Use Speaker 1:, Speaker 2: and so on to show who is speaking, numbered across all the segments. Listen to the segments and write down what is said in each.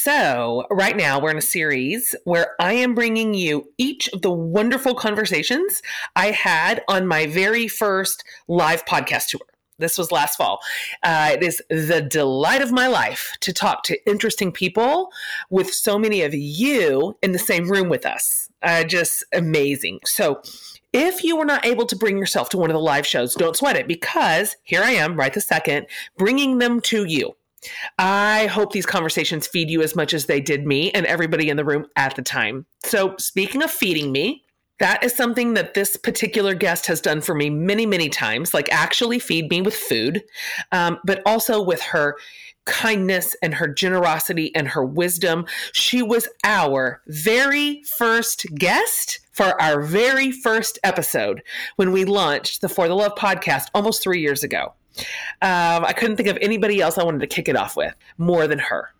Speaker 1: So, right now, we're in a series where I am bringing you each of the wonderful conversations I had on my very first live podcast tour. This was last fall. Uh, it is the delight of my life to talk to interesting people with so many of you in the same room with us. Uh, just amazing. So, if you were not able to bring yourself to one of the live shows, don't sweat it because here I am, right the second, bringing them to you. I hope these conversations feed you as much as they did me and everybody in the room at the time. So, speaking of feeding me, that is something that this particular guest has done for me many, many times, like actually feed me with food, um, but also with her kindness and her generosity and her wisdom. She was our very first guest for our very first episode when we launched the For the Love podcast almost three years ago. Um, I couldn't think of anybody else I wanted to kick it off with more than her.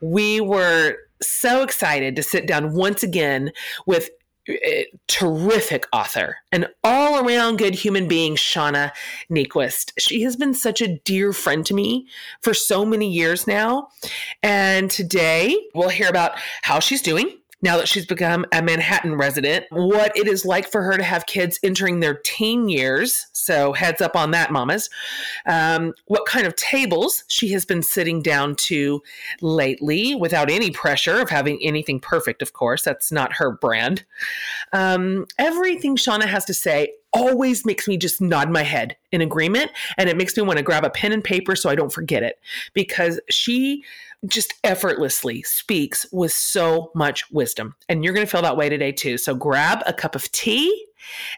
Speaker 1: We were so excited to sit down once again with a terrific author, an all around good human being, Shauna Niequist. She has been such a dear friend to me for so many years now. And today we'll hear about how she's doing now that she's become a Manhattan resident, what it is like for her to have kids entering their teen years. So, heads up on that, mamas. Um, what kind of tables she has been sitting down to lately without any pressure of having anything perfect, of course. That's not her brand. Um, everything Shauna has to say always makes me just nod my head in agreement. And it makes me want to grab a pen and paper so I don't forget it because she just effortlessly speaks with so much wisdom. And you're going to feel that way today too. So grab a cup of tea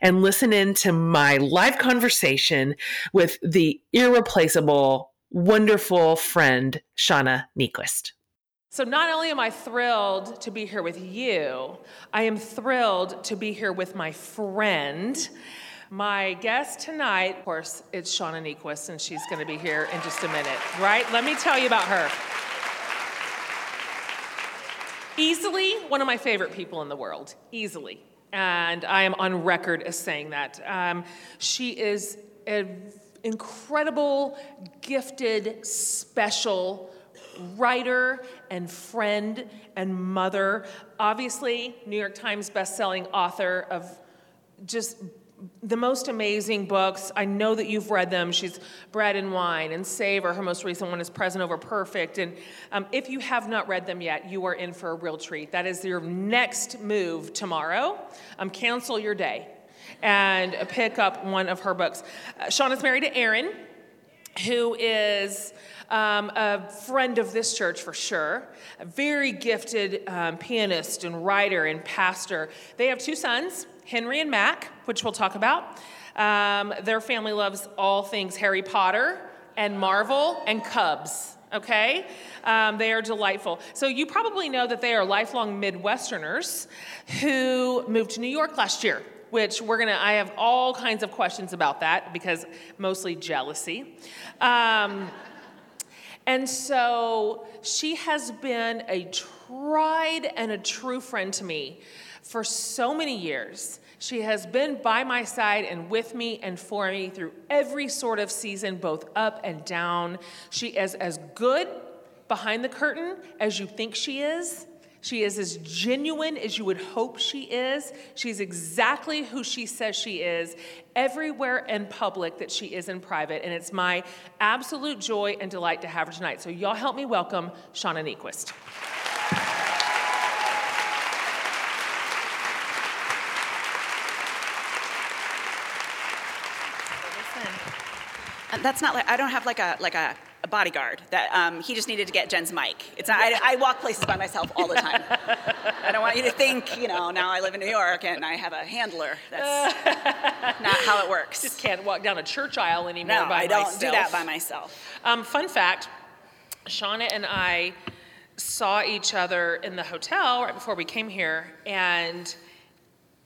Speaker 1: and listen in to my live conversation with the irreplaceable, wonderful friend, Shauna Niequist.
Speaker 2: So, not only am I thrilled to be here with you, I am thrilled to be here with my friend. My guest tonight, of course, it's Shauna Niequist, and she's going to be here in just a minute, right? Let me tell you about her. Easily one of my favorite people in the world, easily. And I am on record as saying that. Um, she is an incredible, gifted, special writer and friend and mother. Obviously, New York Times bestselling author of just the most amazing books. I know that you've read them. She's Bread and Wine and Savor. Her most recent one is Present Over Perfect. And um, if you have not read them yet, you are in for a real treat. That is your next move tomorrow. Um, cancel your day and pick up one of her books. Uh, is married to Aaron, who is. Um, a friend of this church for sure, a very gifted um, pianist and writer and pastor. They have two sons, Henry and Mac, which we'll talk about. Um, their family loves all things Harry Potter and Marvel and Cubs. Okay? Um, they are delightful. So, you probably know that they are lifelong Midwesterners who moved to New York last year, which we're gonna, I have all kinds of questions about that because mostly jealousy. Um, and so, she has been a tried and a true friend to me for so many years. She has been by my side and with me and for me through every sort of season, both up and down. She is as good behind the curtain as you think she is. She is as genuine as you would hope she is. She's exactly who she says she is, everywhere in public that she is in private. And it's my absolute joy and delight to have her tonight. So, y'all help me welcome Shauna Niequist.
Speaker 3: That's not like I don't have like a like a, a bodyguard. That um, he just needed to get Jen's mic. It's not, I, I, walk places by myself all the time. I don't want you to think you know now I live in New York and I have a handler. That's not how it works.
Speaker 2: Just can't walk down a church aisle anymore.
Speaker 3: No,
Speaker 2: I
Speaker 3: don't
Speaker 2: myself.
Speaker 3: do that by myself.
Speaker 2: Um, fun fact: Shauna and I saw each other in the hotel right before we came here, and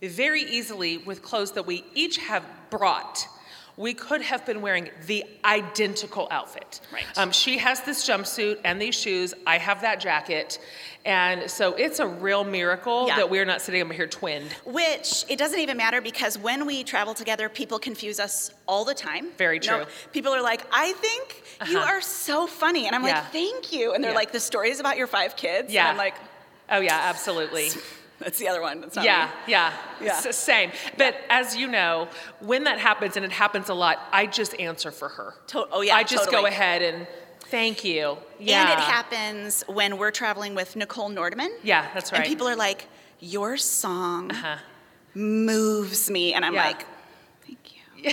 Speaker 2: very easily with clothes that we each have brought. We could have been wearing the identical outfit.
Speaker 3: Right.
Speaker 2: Um, she has this jumpsuit and these shoes. I have that jacket. And so it's a real miracle
Speaker 3: Yeah.
Speaker 2: that we're not sitting over here twinned.
Speaker 3: Which it doesn't even matter because when we travel together, people confuse us all the time.
Speaker 2: Very
Speaker 3: No,
Speaker 2: true.
Speaker 3: people are like, I think you
Speaker 2: Uh-huh.
Speaker 3: are so funny. And I'm
Speaker 2: Yeah.
Speaker 3: like, thank you. And they're
Speaker 2: Yeah.
Speaker 3: like, the stories about your five kids.
Speaker 2: Yeah.
Speaker 3: And I'm like,
Speaker 2: Oh, yeah, absolutely.
Speaker 3: that's the other one. That's not
Speaker 2: Yeah,
Speaker 3: me.
Speaker 2: yeah,
Speaker 3: Yeah.
Speaker 2: S- same. But as you know, when that happens, and it happens a lot, I just answer for her.
Speaker 3: To- oh, yeah,
Speaker 2: I just go ahead and thank you. Yeah.
Speaker 3: And it happens when we're traveling with Nichole Nordeman.
Speaker 2: Yeah, that's right.
Speaker 3: And people are like, your song
Speaker 2: Uh-huh.
Speaker 3: moves me. And I'm
Speaker 2: Yeah.
Speaker 3: like, thank you.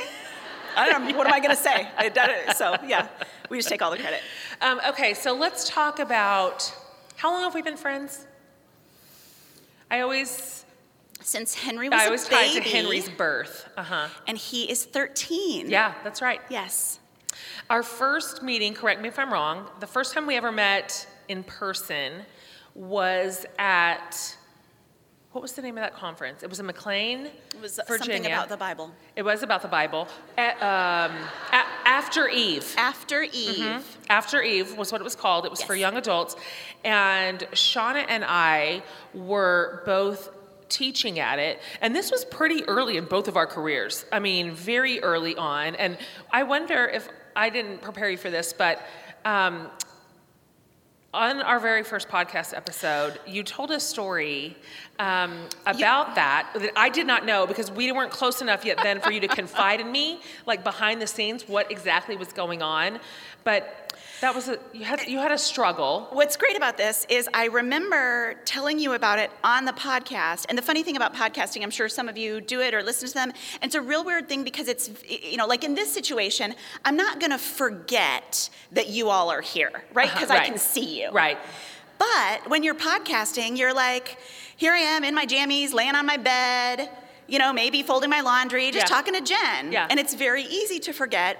Speaker 3: I don't know, what am I going to say? I did it. So, yeah, we just take all the credit.
Speaker 2: Um, okay, so let's talk about how long have we been friends? I always,
Speaker 3: Since Henry was
Speaker 2: I
Speaker 3: a
Speaker 2: always it
Speaker 3: baby,
Speaker 2: to Henry's birth. Uh huh.
Speaker 3: and he is 13.
Speaker 2: Yeah, that's right.
Speaker 3: Yes.
Speaker 2: Our first meeting, correct me if I'm wrong, the first time we ever met in person was at, what was the name of that conference? It was in McLean,
Speaker 3: It was
Speaker 2: Virginia.
Speaker 3: something about the Bible.
Speaker 2: It was about the Bible. A- um, a- after Eve.
Speaker 3: After Eve,
Speaker 2: After Eve was what it was called. It was for young adults. And Shauna and I were both teaching at it. And this was pretty early in both of our careers. I mean, very early on. And I wonder if I didn't prepare you for this, but um, on our very first podcast episode, you told a story um, about that that I did not know because we weren't close enough yet then for you to confide in me, like behind the scenes, what exactly was going on. But that was a you had you had a struggle.
Speaker 3: What's great about this is I remember telling you about it on the podcast. And the funny thing about podcasting, I'm sure some of you do it or listen to them, and it's a real weird thing because it's, you know, like in this situation, I'm not going to forget that you all are here, right?
Speaker 2: Uh-huh,
Speaker 3: Because I can see you.
Speaker 2: Right.
Speaker 3: But when you're podcasting, you're like, here I am in my jammies, laying on my bed, you know, maybe folding my laundry, just
Speaker 2: Yeah.
Speaker 3: talking to Jen.
Speaker 2: Yeah.
Speaker 3: And it's very easy to forget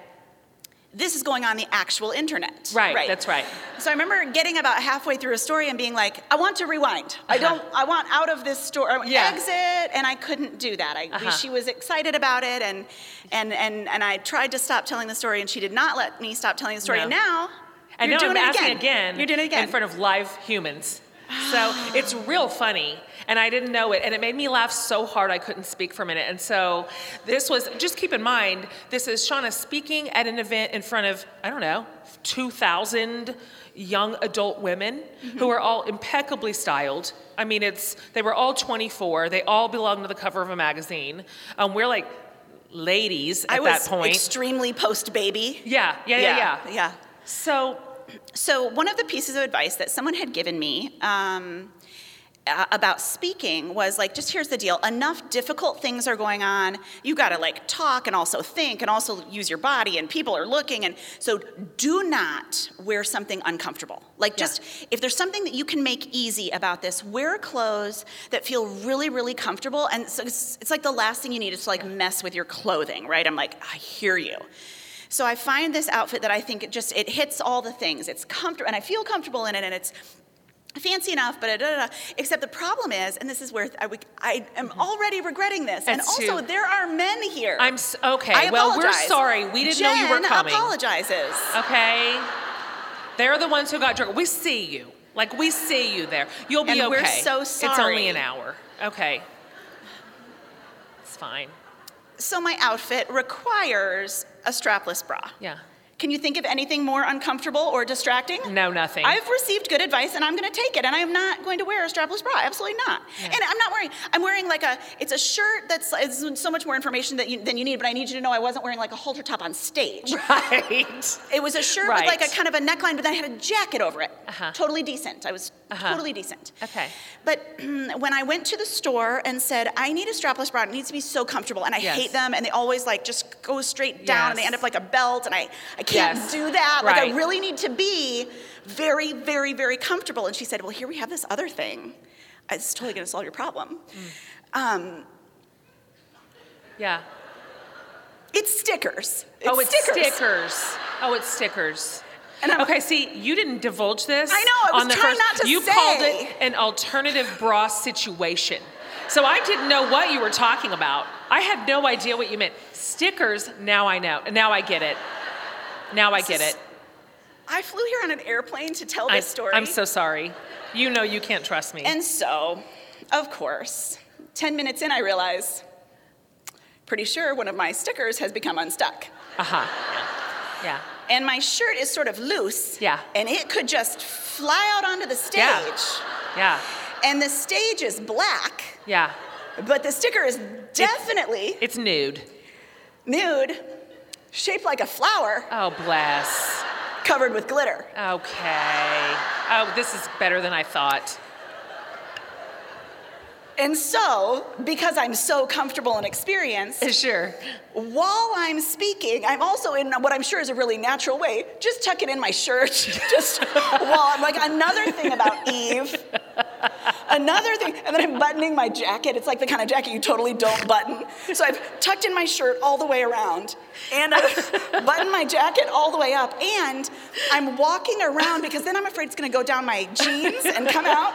Speaker 3: this is going on the actual internet.
Speaker 2: Right, right, that's right.
Speaker 3: So I remember getting about halfway through a story and being like, I want to rewind. I
Speaker 2: Uh-huh.
Speaker 3: don't, I want out of this story, I
Speaker 2: Yeah.
Speaker 3: exit, and I couldn't do that. I,
Speaker 2: Uh-huh.
Speaker 3: She was excited about it, and, and, and, and I tried to stop telling the story, and she did not let me stop telling the story.
Speaker 2: No.
Speaker 3: And now,
Speaker 2: And
Speaker 3: you're
Speaker 2: now
Speaker 3: doing
Speaker 2: I'm
Speaker 3: it
Speaker 2: asking
Speaker 3: again.
Speaker 2: again.
Speaker 3: You're doing it again.
Speaker 2: in front of live humans. So it's real funny, and I didn't know it, and it made me laugh so hard I couldn't speak for a minute. And so this was just keep in mind this is Shauna speaking at an event in front of I don't know two thousand young adult women
Speaker 3: Mm-hmm.
Speaker 2: who are all impeccably styled. I mean, it's they were all 24. They all belong to the cover of a magazine. Um, we're like ladies at
Speaker 3: I was
Speaker 2: that point.
Speaker 3: extremely post baby.
Speaker 2: yeah, yeah, yeah, yeah.
Speaker 3: yeah.
Speaker 2: So
Speaker 3: So one of the pieces of advice that someone had given me um, about speaking was like, just here's the deal: enough difficult things are going on. You got to like talk and also think and also use your body, and people are looking, and so do not wear something uncomfortable. Like,
Speaker 2: Yeah.
Speaker 3: just if there's something that you can make easy about this, wear clothes that feel really, really comfortable. And so it's, it's like the last thing you need is to like mess with your clothing, right? I'm like, I hear you. So I find this outfit that I think it just it hits all the things. It's comfortable and I feel comfortable in it and it's fancy enough, but uh, da, da, da. except the problem is, and this is where I, I am mm-hmm. already regretting this. And also,
Speaker 2: too-
Speaker 3: there are men here.
Speaker 2: I'm s- okay.
Speaker 3: I
Speaker 2: well, we're sorry. We didn't know you were
Speaker 3: Jen
Speaker 2: coming.
Speaker 3: apologizes.
Speaker 2: Okay. They're the ones who got drunk. We see you. Like we see you there. You'll be
Speaker 3: And
Speaker 2: okay.
Speaker 3: we're so sorry.
Speaker 2: It's only an hour. Okay. It's fine.
Speaker 3: So my outfit requires a strapless bra.
Speaker 2: Yeah.
Speaker 3: Can you think of anything more uncomfortable or distracting?
Speaker 2: No, nothing.
Speaker 3: I've received good advice and I'm going to take it and I am not going to wear a strapless bra. Absolutely not. And I'm not wearing, I'm wearing like a, it's a shirt that's it's so much more information that you, than you need, but I need you to know I wasn't wearing like a halter top on stage.
Speaker 2: right.
Speaker 3: It was a shirt
Speaker 2: Right.
Speaker 3: with like a kind of a neckline, but then I had a jacket over it.
Speaker 2: Uh-huh.
Speaker 3: Totally decent. I was
Speaker 2: Uh-huh.
Speaker 3: totally decent.
Speaker 2: Okay.
Speaker 3: But when I went to the store and said, I need a strapless bra, it needs to be so comfortable, and I
Speaker 2: Yes.
Speaker 3: hate them, and they always like just go straight down, and they end up like a belt, and I, I can't
Speaker 2: Yes.
Speaker 3: do that. Like I really need to be very, very, very comfortable. And she said, Well, here we have this other thing. It's totally gonna solve your problem.
Speaker 2: Mm.
Speaker 3: Um,
Speaker 2: Yeah.
Speaker 3: it's stickers.
Speaker 2: oh, it's
Speaker 3: stickers.
Speaker 2: stickers. Oh, it's stickers.
Speaker 3: And I'm-
Speaker 2: okay, see, you didn't divulge this.
Speaker 3: I know, I was
Speaker 2: on the
Speaker 3: trying
Speaker 2: first,
Speaker 3: not to say.
Speaker 2: You called it an alternative bra situation. So I didn't know what you were talking about. I had no idea what you meant. Stickers, now I know. Now I get it. Now I get it.
Speaker 3: I flew here on an airplane to tell
Speaker 2: I,
Speaker 3: this story.
Speaker 2: I'm so sorry. You know you can't trust me.
Speaker 3: And so, of course, 10 minutes in, I realize, pretty sure one of my stickers has become unstuck.
Speaker 2: uh huh. Yeah.
Speaker 3: And my shirt is sort of loose.
Speaker 2: Yeah.
Speaker 3: And it could just fly out onto the stage.
Speaker 2: Yeah. Yeah.
Speaker 3: And the stage is black,
Speaker 2: Yeah.
Speaker 3: but the sticker is definitely
Speaker 2: It's nude.
Speaker 3: nude, shaped like a flower,
Speaker 2: Oh, bless.
Speaker 3: covered with glitter.
Speaker 2: Okay. Oh, this is better than I thought.
Speaker 3: And so, because I'm so comfortable and experienced,
Speaker 2: Sure.
Speaker 3: while I'm speaking, I'm also in what I'm sure is a really natural way, just tucking in my shirt, just while I'm like another thing about Eve. Another thing, and then I'm buttoning my jacket. It's like the kind of jacket you totally don't button. So I've tucked in my shirt all the way around, and I've buttoned my jacket all the way up, and I'm walking around because then I'm afraid it's gonna go down my jeans and come out.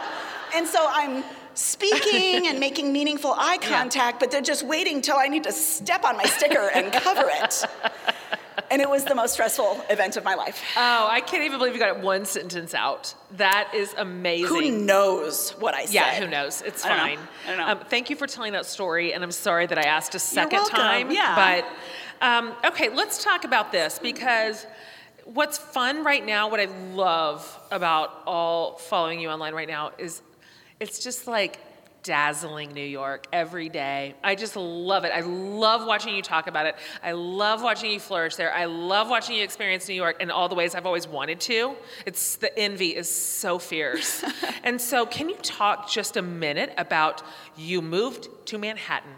Speaker 3: And so I'm speaking and making meaningful eye contact, but they're just waiting till I need to step on my sticker and cover it. And it was the most stressful event of my life.
Speaker 2: Oh, I can't even believe you got one sentence out. That is amazing.
Speaker 3: Who knows what I said?
Speaker 2: Yeah, who knows? It's
Speaker 3: I don't
Speaker 2: fine.
Speaker 3: I don't know.
Speaker 2: Um, thank you for telling that story, and I'm sorry that I asked a second time.
Speaker 3: Yeah.
Speaker 2: But um, okay, let's talk about this because what's fun right now, what I love about all following you online right now is it's just like dazzling New York every day. I just love it. I love watching you talk about it. I love watching you flourish there. I love watching you experience New York in all the ways I've always wanted to. It's the envy is so fierce. and so can you talk just a minute about you moved to Manhattan?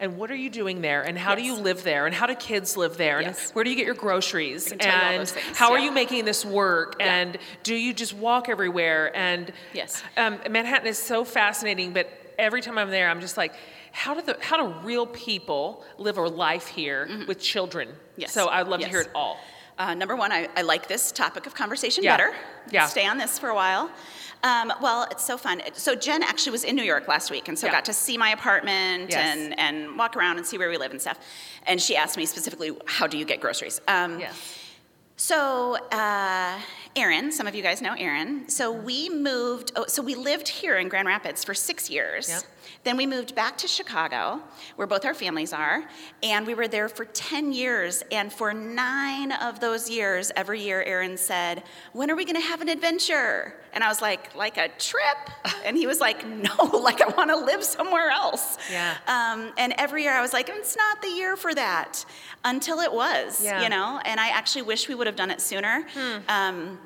Speaker 2: And what are you doing there? And how do you live there? And how do kids live there? And
Speaker 3: Yes.
Speaker 2: where do you get your groceries?
Speaker 3: can tell you all
Speaker 2: and
Speaker 3: things,
Speaker 2: how are you making this work?
Speaker 3: Yeah.
Speaker 2: And do you just walk everywhere? And
Speaker 3: Yes.
Speaker 2: um, Manhattan is so fascinating, but every time I'm there, I'm just like, how do the how do real people live a life here with children?
Speaker 3: Mm-hmm. Yes.
Speaker 2: So I'd love to hear it all.
Speaker 3: Uh, number one, I, I like this topic of conversation
Speaker 2: Yeah.
Speaker 3: better.
Speaker 2: Yeah.
Speaker 3: Stay on this for a while. Um, well, it's so fun. So Jen actually was in New York last week, and so
Speaker 2: Yeah.
Speaker 3: got to see my apartment
Speaker 2: Yes.
Speaker 3: and, and walk around and see where we live and stuff. And she asked me specifically, how do you get groceries? Um,
Speaker 2: Yes.
Speaker 3: So, uh, Aaron, some of you guys know Aaron. So we moved. Oh, so we lived here in Grand Rapids for six years.
Speaker 2: Yep.
Speaker 3: Then we moved back to Chicago, where both our families are, and we were there for 10 years. And for nine of those years, every year, Aaron said, When are we going to have an adventure? And I was like, Like a trip? And he was like, No, like I want to live somewhere else.
Speaker 2: Yeah.
Speaker 3: Um, and every year I was like, It's not the year for that. Until it was,
Speaker 2: Yeah.
Speaker 3: you know? And I actually wish we would have done it sooner. Um,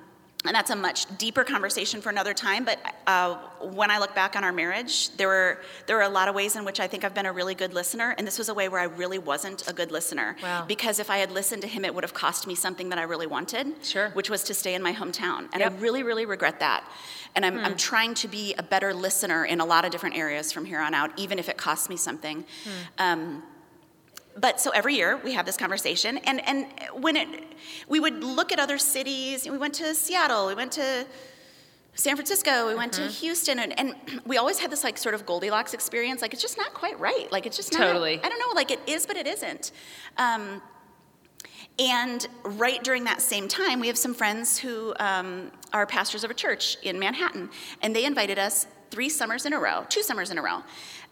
Speaker 3: and that's a much deeper conversation for another time. But uh, when I look back on our marriage, there were there were a lot of ways in which I think I've been a really good listener, and this was a way where I really wasn't a good listener.
Speaker 2: Wow.
Speaker 3: Because if I had listened to him, it would have cost me something that I really wanted.
Speaker 2: Sure.
Speaker 3: Which was to stay in my hometown, and
Speaker 2: Yep.
Speaker 3: I really, really regret that. And I'm, I'm trying to be a better listener in a lot of different areas from here on out, even if it costs me something. Um, but so every year we have this conversation and and when it we would look at other cities we went to seattle we went to san francisco we went to houston and, and we always had this like sort of goldilocks experience like it's just not quite right like it's just not
Speaker 2: Totally.
Speaker 3: i don't know like it is but it isn't. Um, and right during that same time, we have some friends who um, are pastors of a church in Manhattan, and they invited us three summers in a row, two summers in a row,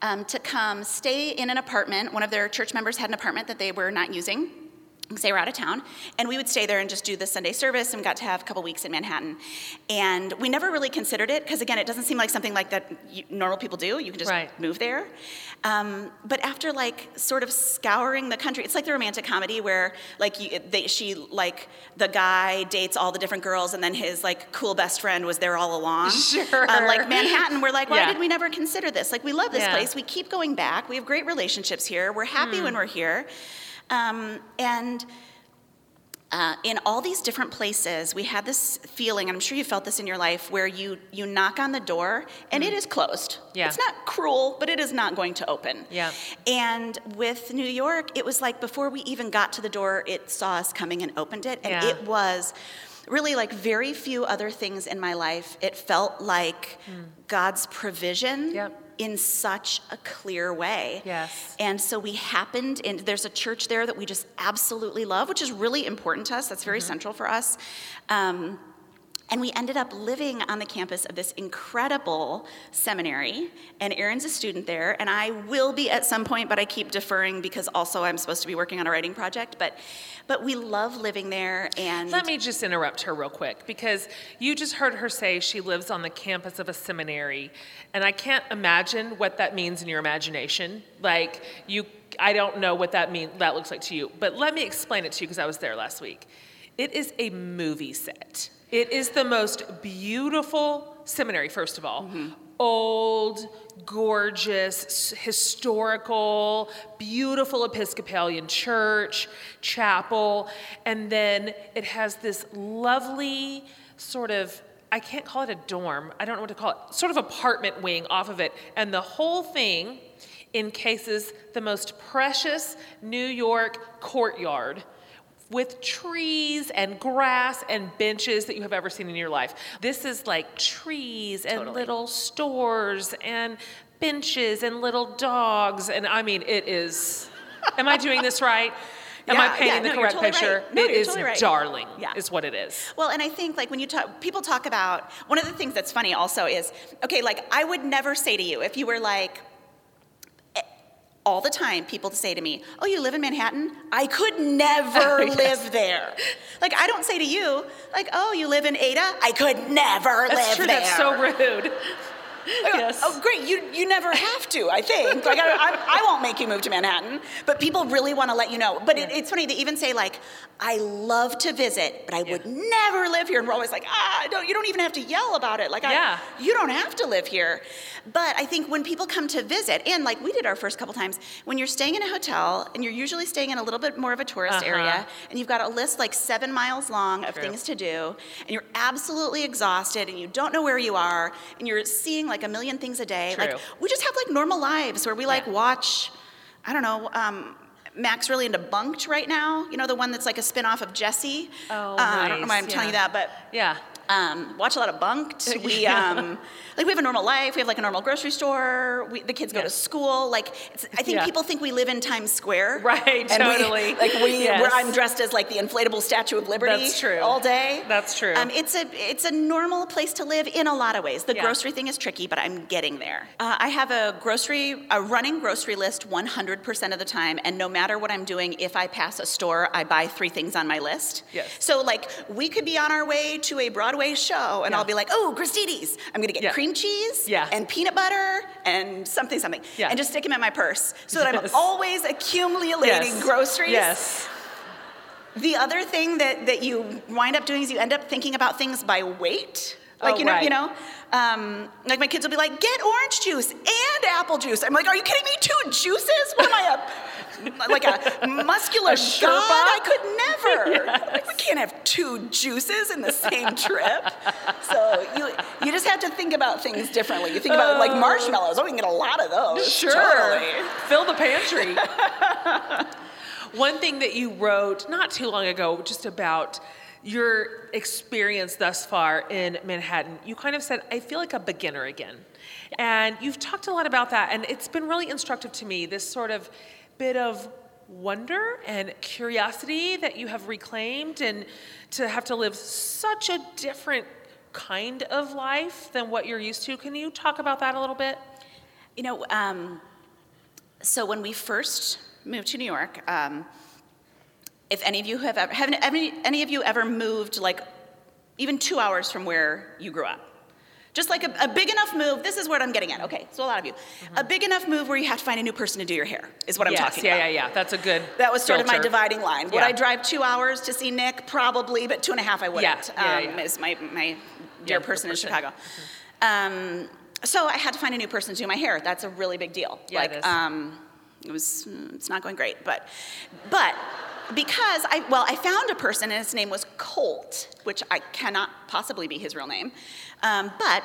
Speaker 3: um, to come stay in an apartment. One of their church members had an apartment that they were not using. Because we're out of town, and we would stay there and just do the Sunday service, and got to have a couple weeks in Manhattan. And we never really considered it, because again, it doesn't seem like something like that you, normal people do. You can just
Speaker 2: Right.
Speaker 3: move there. Um, but after like sort of scouring the country, it's like the romantic comedy where like you, they, she like the guy dates all the different girls, and then his like cool best friend was there all along.
Speaker 2: Sure.
Speaker 3: Um, like Manhattan, we're like, why
Speaker 2: Yeah.
Speaker 3: did we never consider this? Like we love this
Speaker 2: Yeah.
Speaker 3: place. We keep going back. We have great relationships here. We're happy
Speaker 2: Hmm.
Speaker 3: when we're here, um, and. Uh, in all these different places, we had this feeling, and I'm sure you felt this in your life, where you you knock on the door and it is closed.
Speaker 2: Yeah.
Speaker 3: It's not cruel, but it is not going to open.
Speaker 2: Yeah.
Speaker 3: And with New York, it was like before we even got to the door, it saw us coming and opened it, and
Speaker 2: Yeah.
Speaker 3: it was really like very few other things in my life, it felt like God's provision
Speaker 2: Yep.
Speaker 3: In such a clear way.
Speaker 2: Yes.
Speaker 3: And so we happened in there's a church there that we just absolutely love, which is really important to us. That's very central for us. Um, and we ended up living on the campus of this incredible seminary. And Aaron's a student there, and I will be at some point, but I keep deferring because also I'm supposed to be working on a writing project. But, but we love living there. And
Speaker 2: Let me just interrupt her real quick because you just heard her say she lives on the campus of a seminary, and I can't imagine what that means in your imagination. Like you, I don't know what that mean that looks like to you. But let me explain it to you because I was there last week. It is a movie set. It is the most beautiful seminary, first of all. Old, gorgeous, historical, beautiful Episcopalian church, chapel, and then it has this lovely sort of I can't call it a dorm. I don't know what to call it. Sort of apartment wing off of it. And the whole thing encases the most precious New York courtyard with trees and grass and benches that you have ever seen in your life. This is like trees and
Speaker 3: Totally.
Speaker 2: little stores and benches and little dogs. And I mean, it is. Am I doing this right? Am
Speaker 3: Yeah,
Speaker 2: I
Speaker 3: yeah,
Speaker 2: painting the
Speaker 3: no, you're
Speaker 2: correct
Speaker 3: totally
Speaker 2: picture?
Speaker 3: right. No,
Speaker 2: it
Speaker 3: totally right.
Speaker 2: darling,
Speaker 3: Yeah.
Speaker 2: is what it is.
Speaker 3: Well, and I think like when you talk, people talk about one of the things that's funny also is okay, like I would never say to you if you were like all the time people say to me, "Oh, you live in Manhattan?" I could never oh,
Speaker 2: Yes.
Speaker 3: live there. Like I don't say to you, like, "Oh, you live in Ada?" I could never
Speaker 2: That's
Speaker 3: live
Speaker 2: true.
Speaker 3: there.
Speaker 2: That's so rude. Yes.
Speaker 3: Oh, great. You, you never have to, I think. Like, I, I, I won't make you move to Manhattan, but people really want to let you know. But it, it's funny, they even say, like, I love to visit, but I would never live here. And we're always like, ah, don't, you don't even have to yell about it. Like,
Speaker 2: Yeah.
Speaker 3: I, you don't have to live here. But I think when people come to visit, and like we did our first couple times, when you're staying in a hotel and you're usually staying in a little bit more of a tourist
Speaker 2: Uh-huh.
Speaker 3: area, and you've got a list like seven miles long of
Speaker 2: True.
Speaker 3: things to do, and you're absolutely exhausted, and you don't know where you are, and you're seeing like a million things a day. Like we just have like normal lives where we like
Speaker 2: Yeah.
Speaker 3: watch, I don't know. Um, Mac's really into Bunk'd right now. You know the one that's like a spin-off of Jessie.
Speaker 2: Oh,
Speaker 3: uh, I don't know why I'm telling you that, but
Speaker 2: Yeah.
Speaker 3: Um, watch a lot of Bunk'd. We um, like we have a normal life. We have like a normal grocery store. We, the kids go to school. Like it's, I think
Speaker 2: Yeah.
Speaker 3: people think we live in Times Square.
Speaker 2: Right,
Speaker 3: And we-
Speaker 2: totally.
Speaker 3: like we,
Speaker 2: Yes.
Speaker 3: I'm dressed as like the inflatable Statue of Liberty.
Speaker 2: That's true.
Speaker 3: All day.
Speaker 2: That's true.
Speaker 3: Um, it's a it's a normal place to live in a lot of ways. The
Speaker 2: Yeah.
Speaker 3: grocery thing is tricky, but I'm getting there. Uh, I have a grocery a running grocery list 100% of the time, and no matter what I'm doing, if I pass a store, I buy three things on my list.
Speaker 2: Yes.
Speaker 3: So like we could be on our way to a Broadway show, and
Speaker 2: Yeah.
Speaker 3: I'll be like, oh, Gristedes. I'm gonna get
Speaker 2: Yeah.
Speaker 3: cream cheese
Speaker 2: Yeah.
Speaker 3: and peanut butter and something something,
Speaker 2: Yeah.
Speaker 3: and just stick them in my purse so that
Speaker 2: Yes.
Speaker 3: I'm always accumulating
Speaker 2: Yes.
Speaker 3: groceries.
Speaker 2: Yes.
Speaker 3: The other thing that, that you wind up doing is you end up thinking about things by weight. Like
Speaker 2: Oh,
Speaker 3: you know,
Speaker 2: right.
Speaker 3: you know, um, like my kids will be like, "Get orange juice and apple juice." I'm like, "Are you kidding me? Two juices? What am I a like a muscular
Speaker 2: A Sherpa?
Speaker 3: god? I could never. Like, we can't have two juices in the same trip." so you you just have to think about things differently. You think about like uh, marshmallows. Oh, we can get a lot of those.
Speaker 2: Sure.
Speaker 3: Totally.
Speaker 2: Fill the pantry. One thing that you wrote not too long ago, just about your experience thus far in Manhattan, you kind of said, I feel like a beginner again. And you've talked a lot about that, and it's been really instructive to me this sort of bit of wonder and curiosity that you have reclaimed, and to have to live such a different kind of life than what you're used to. Can you talk about that a little bit?
Speaker 3: You know, um, so when we first moved to New York, um, if any of you have ever, have any, any of you ever moved like even two hours from where you grew up? Just like a, a big enough move, this is what I'm getting at. Okay, so a lot of you. A big enough move where you have to find a new person to do your hair is what I'm talking
Speaker 2: yeah,
Speaker 3: about.
Speaker 2: yeah, yeah. Yeah. That's a good.
Speaker 3: That was sort of my dividing line. Would
Speaker 2: Yeah.
Speaker 3: I drive two hours to see Nick? Probably, but two and a half I wouldn't.
Speaker 2: Yeah, yeah,
Speaker 3: um,
Speaker 2: yeah.
Speaker 3: Is my, my dear
Speaker 2: the
Speaker 3: person in
Speaker 2: person.
Speaker 3: Chicago. Um, so I had to find a new person to do my hair. That's a really big deal.
Speaker 2: Yeah,
Speaker 3: like,
Speaker 2: it is.
Speaker 3: Um, it was, it's not going great, but, but because I, well, I found a person and his name was Colt, which I cannot possibly be his real name, um, but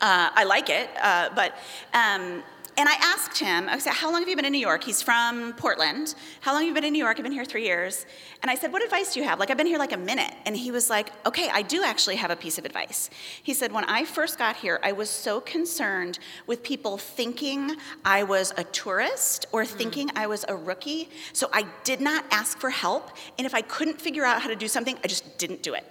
Speaker 3: uh, I like it, uh, but, um, and I asked him, I said, How long have you been in New York? He's from Portland. How long have you been in New York? I've been here three years. And I said, What advice do you have? Like, I've been here like a minute. And he was like, Okay, I do actually have a piece of advice. He said, When I first got here, I was so concerned with people thinking I was a tourist or mm. thinking I was a rookie. So I did not ask for help. And if I couldn't figure out how to do something, I just didn't do it.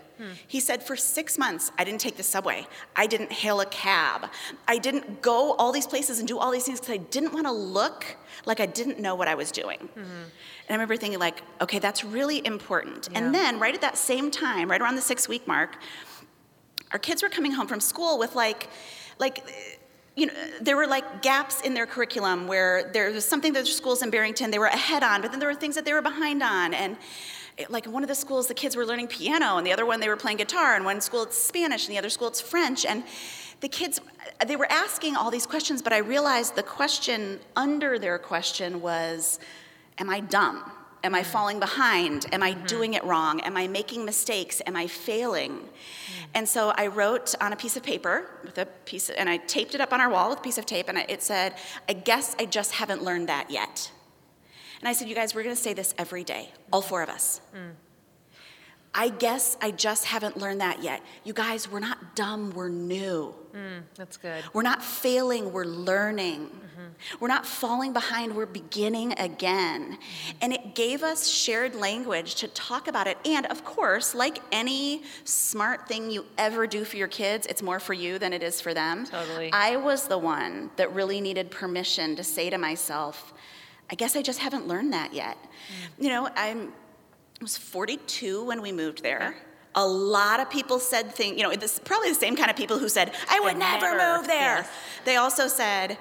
Speaker 3: He said, For six months, I didn't take the subway. I didn't hail a cab. I didn't go all these places and do all these things because I didn't want to look like I didn't know what I was doing. Mm-hmm. And I remember thinking, like, okay, that's really important. And then, right at that same time, right around the six week mark, our kids were coming home from school with like, like, you know, there were like gaps in their curriculum where there was something that their schools in Barrington they were ahead on, but then there were things that they were behind on. And like in one of the schools, the kids were learning piano, and the other one they were playing guitar, and one school it's Spanish, and the other school it's French. And the kids, they were asking all these questions, but I realized the question under their question was, Am I dumb? Am I mm-hmm. falling behind? Am I mm-hmm. doing it wrong? Am I making mistakes? Am I failing? Mm. And so I wrote on a piece of paper with a piece, of, and I taped it up on our wall with a piece of tape, and it said, I guess I just haven't learned that yet. And I said, You guys, we're going to say this every day, all four of us. Mm. I guess I just haven't learned that yet. You guys, we're not dumb, we're new.
Speaker 2: Mm, that's good.
Speaker 3: We're not failing, we're learning. Mm-hmm. We're not falling behind, we're beginning again. Mm-hmm. And it gave us shared language to talk about it. And of course, like any smart thing you ever do for your kids, it's more for you than it is for them.
Speaker 2: Totally.
Speaker 3: I was the one that really needed permission to say to myself, I guess I just haven't learned that yet. Mm. You know, I'm, I was 42 when we moved there. A lot of people said things, you know, this probably the same kind of people who said, I would never, never, move there. Yes. They also said,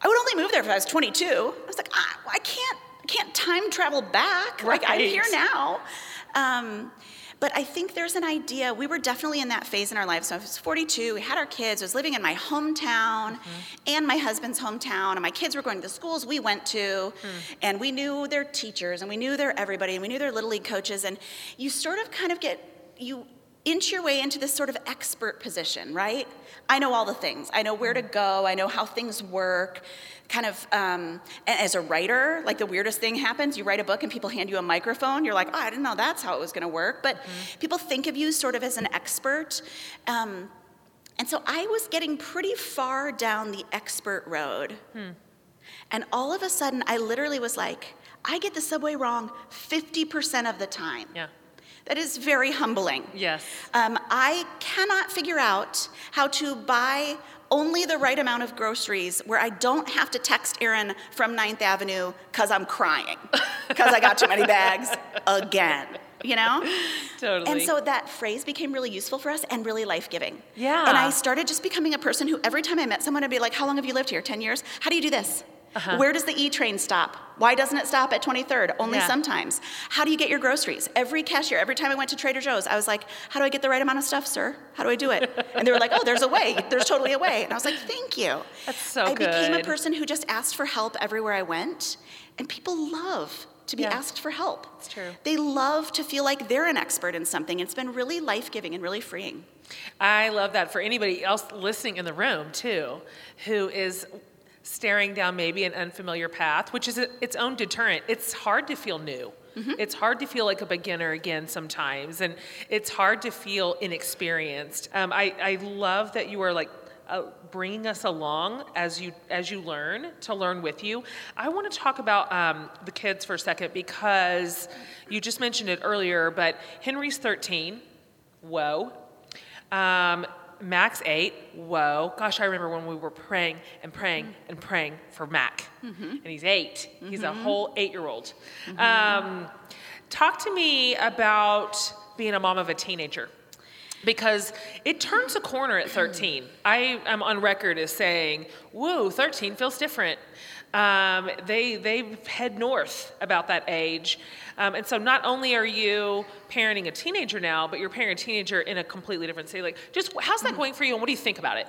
Speaker 3: I would only move there if I was 22. I was like, I, I can't, I can't time travel back.
Speaker 2: Right.
Speaker 3: Like, I'm here now. Um, but I think there's an idea. We were definitely in that phase in our lives. So I was 42. We had our kids. I was living in my hometown mm-hmm. and my husband's hometown. And my kids were going to the schools we went to. Mm. And we knew their teachers and we knew their everybody and we knew their little league coaches. And you sort of kind of get, you inch your way into this sort of expert position, right? I know all the things. I know where to go. I know how things work kind of um, as a writer like the weirdest thing happens you write a book and people hand you a microphone you're like oh i didn't know that's how it was going to work but mm-hmm. people think of you sort of as an expert um, and so i was getting pretty far down the expert road hmm. and all of a sudden i literally was like i get the subway wrong 50% of the time
Speaker 2: yeah
Speaker 3: that is very humbling.
Speaker 2: Yes.
Speaker 3: Um, I cannot figure out how to buy only the right amount of groceries where I don't have to text Aaron from 9th Avenue because I'm crying because I got too many bags again. You know?
Speaker 2: Totally.
Speaker 3: And so that phrase became really useful for us and really life giving.
Speaker 2: Yeah.
Speaker 3: And I started just becoming a person who every time I met someone, I'd be like, How long have you lived here? 10 years? How do you do this? Uh-huh. Where does the E train stop? Why doesn't it stop at 23rd? Only yeah. sometimes. How do you get your groceries? Every cashier, every time I went to Trader Joe's, I was like, How do I get the right amount of stuff, sir? How do I do it? And they were like, Oh, there's a way. There's totally a way. And I was like, Thank you.
Speaker 2: That's so good.
Speaker 3: I
Speaker 2: good.
Speaker 3: became a person who just asked for help everywhere I went. And people love to be yeah. asked for help.
Speaker 2: It's true.
Speaker 3: They love to feel like they're an expert in something. It's been really life giving and really freeing.
Speaker 2: I love that for anybody else listening in the room, too, who is staring down maybe an unfamiliar path, which is a, its own deterrent. It's hard to feel new. Mm-hmm. It's hard to feel like a beginner again sometimes, and it's hard to feel inexperienced. Um, I, I love that you are like uh, bringing us along as you as you learn to learn with you. I want to talk about um, the kids for a second because you just mentioned it earlier, but Henry's 13. Whoa. Um, Mac's eight. Whoa. Gosh, I remember when we were praying and praying and praying for Mac. Mm-hmm. And he's 8 mm-hmm. He's a mm-hmm. whole eight year old. Mm-hmm. Um, talk to me about being a mom of a teenager because it turns a corner at 13. I am on record as saying, whoa, 13 feels different. Um, they, they head north about that age. Um, and so not only are you parenting a teenager now, but you're parenting a teenager in a completely different state. Like, just how's that going for you and what do you think about it?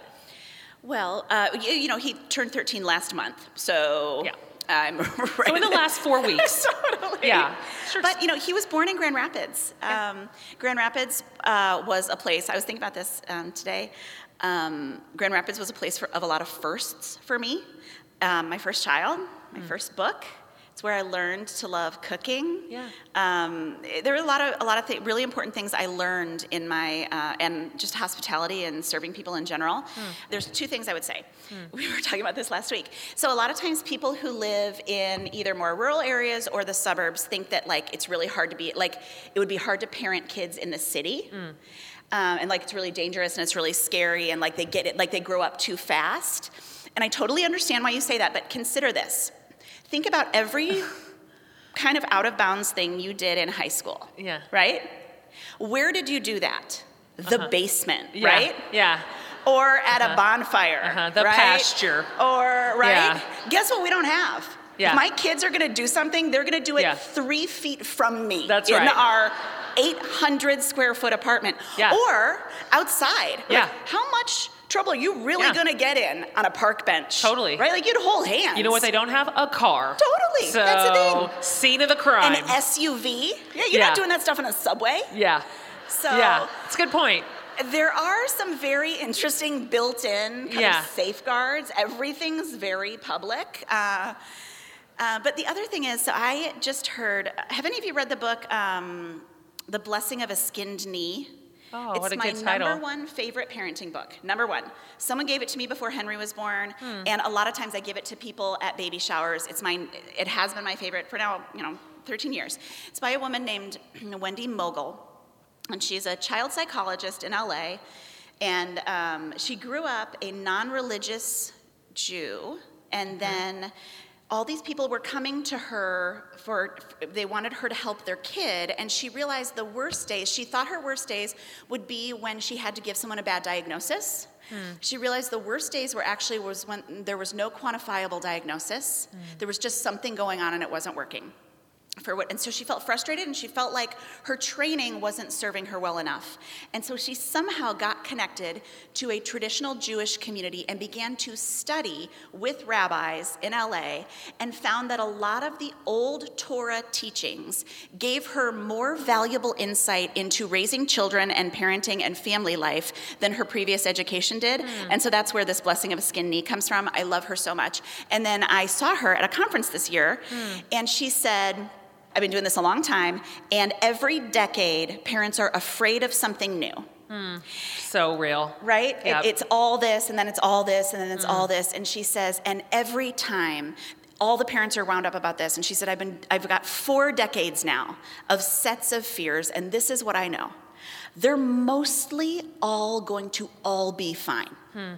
Speaker 3: Well, uh, you, you, know, he turned 13 last month, so
Speaker 2: yeah.
Speaker 3: I'm
Speaker 2: right so in the last four weeks.
Speaker 3: totally.
Speaker 2: Yeah.
Speaker 3: Sure. But you know, he was born in Grand Rapids. Yeah. Um, Grand Rapids uh, was a place. I was thinking about this um, today. Um, Grand Rapids was a place for, of a lot of firsts for me. Um, my first child, my first book. It's where I learned to love cooking.
Speaker 2: Yeah.
Speaker 3: Um, there were a lot of a lot of th- really important things I learned in my uh, and just hospitality and serving people in general. There's two things I would say. We were talking about this last week. So a lot of times people who live in either more rural areas or the suburbs think that like it's really hard to be like it would be hard to parent kids in the city. Um, and like it's really dangerous and it's really scary and like they get it like they grow up too fast. And I totally understand why you say that, but consider this. Think about every kind of out of bounds thing you did in high school.
Speaker 2: Yeah.
Speaker 3: Right? Where did you do that? The basement,
Speaker 2: Yeah,
Speaker 3: right?
Speaker 2: Yeah.
Speaker 3: Or at a bonfire.
Speaker 2: Uh-huh, the
Speaker 3: right?
Speaker 2: pasture.
Speaker 3: Or, right?
Speaker 2: Yeah.
Speaker 3: Guess what we don't have?
Speaker 2: Yeah.
Speaker 3: If my kids are gonna do something, they're gonna do it
Speaker 2: Yeah.
Speaker 3: three feet from me
Speaker 2: That's
Speaker 3: in
Speaker 2: right.
Speaker 3: our 800 square foot apartment.
Speaker 2: Yeah.
Speaker 3: Or outside. Like,
Speaker 2: Yeah.
Speaker 3: how much trouble are you really
Speaker 2: Yeah.
Speaker 3: gonna get in on a park bench?
Speaker 2: Totally.
Speaker 3: Right? Like you'd hold hands.
Speaker 2: You know what they don't have? A car.
Speaker 3: Totally,
Speaker 2: So,
Speaker 3: that's the thing.
Speaker 2: scene of the crime.
Speaker 3: An SUV? Yeah, you're
Speaker 2: Yeah.
Speaker 3: not doing that stuff in a subway.
Speaker 2: yeah.
Speaker 3: So
Speaker 2: Yeah. It's a good point.
Speaker 3: there are some very interesting built-in kind
Speaker 2: Yeah.
Speaker 3: of safeguards. Everything's very public. Uh, uh, but the other thing is, so I just heard. Have any of you read the book, um, "The Blessing of a Skinned Knee"?
Speaker 2: Oh,
Speaker 3: it's
Speaker 2: what a
Speaker 3: my
Speaker 2: good title.
Speaker 3: number one favorite parenting book. Number one. Someone gave it to me before Henry was born,
Speaker 2: Hmm.
Speaker 3: and a lot of times I give it to people at baby showers. It's my, it has been my favorite for now, you know, 13 years. It's by a woman named Wendy Mogel, and she's a child psychologist in LA. And um, she grew up a non-religious Jew, and then all these people were coming to her for they wanted her to help their kid and she realized the worst days she thought her worst days would be when she had to give someone a bad diagnosis. Hmm. She realized the worst days were actually was when there was no quantifiable diagnosis. Hmm. There was just something going on and it wasn't working for what and so she felt frustrated and she felt like her training wasn't serving her well enough. And so she somehow got connected to a traditional jewish community and began to study with rabbis in la and found that a lot of the old torah teachings gave her more valuable insight into raising children and parenting and family life than her previous education did. Hmm. And so that's where this blessing of a skin knee comes from. I love her so much. And then i saw her at a conference this year hmm. and she said I've been doing this a long time, and every decade, parents are afraid of something new, hmm.
Speaker 2: So real.
Speaker 3: right? It- it's all this, and then it's all this, and then it's all hmm. this. And she says, and every time, all the parents are wound up about this. And she said, I've, been, I've got four decades now of sets of fears, and this is what I know. They're mostly all going to all be fine. Hmm.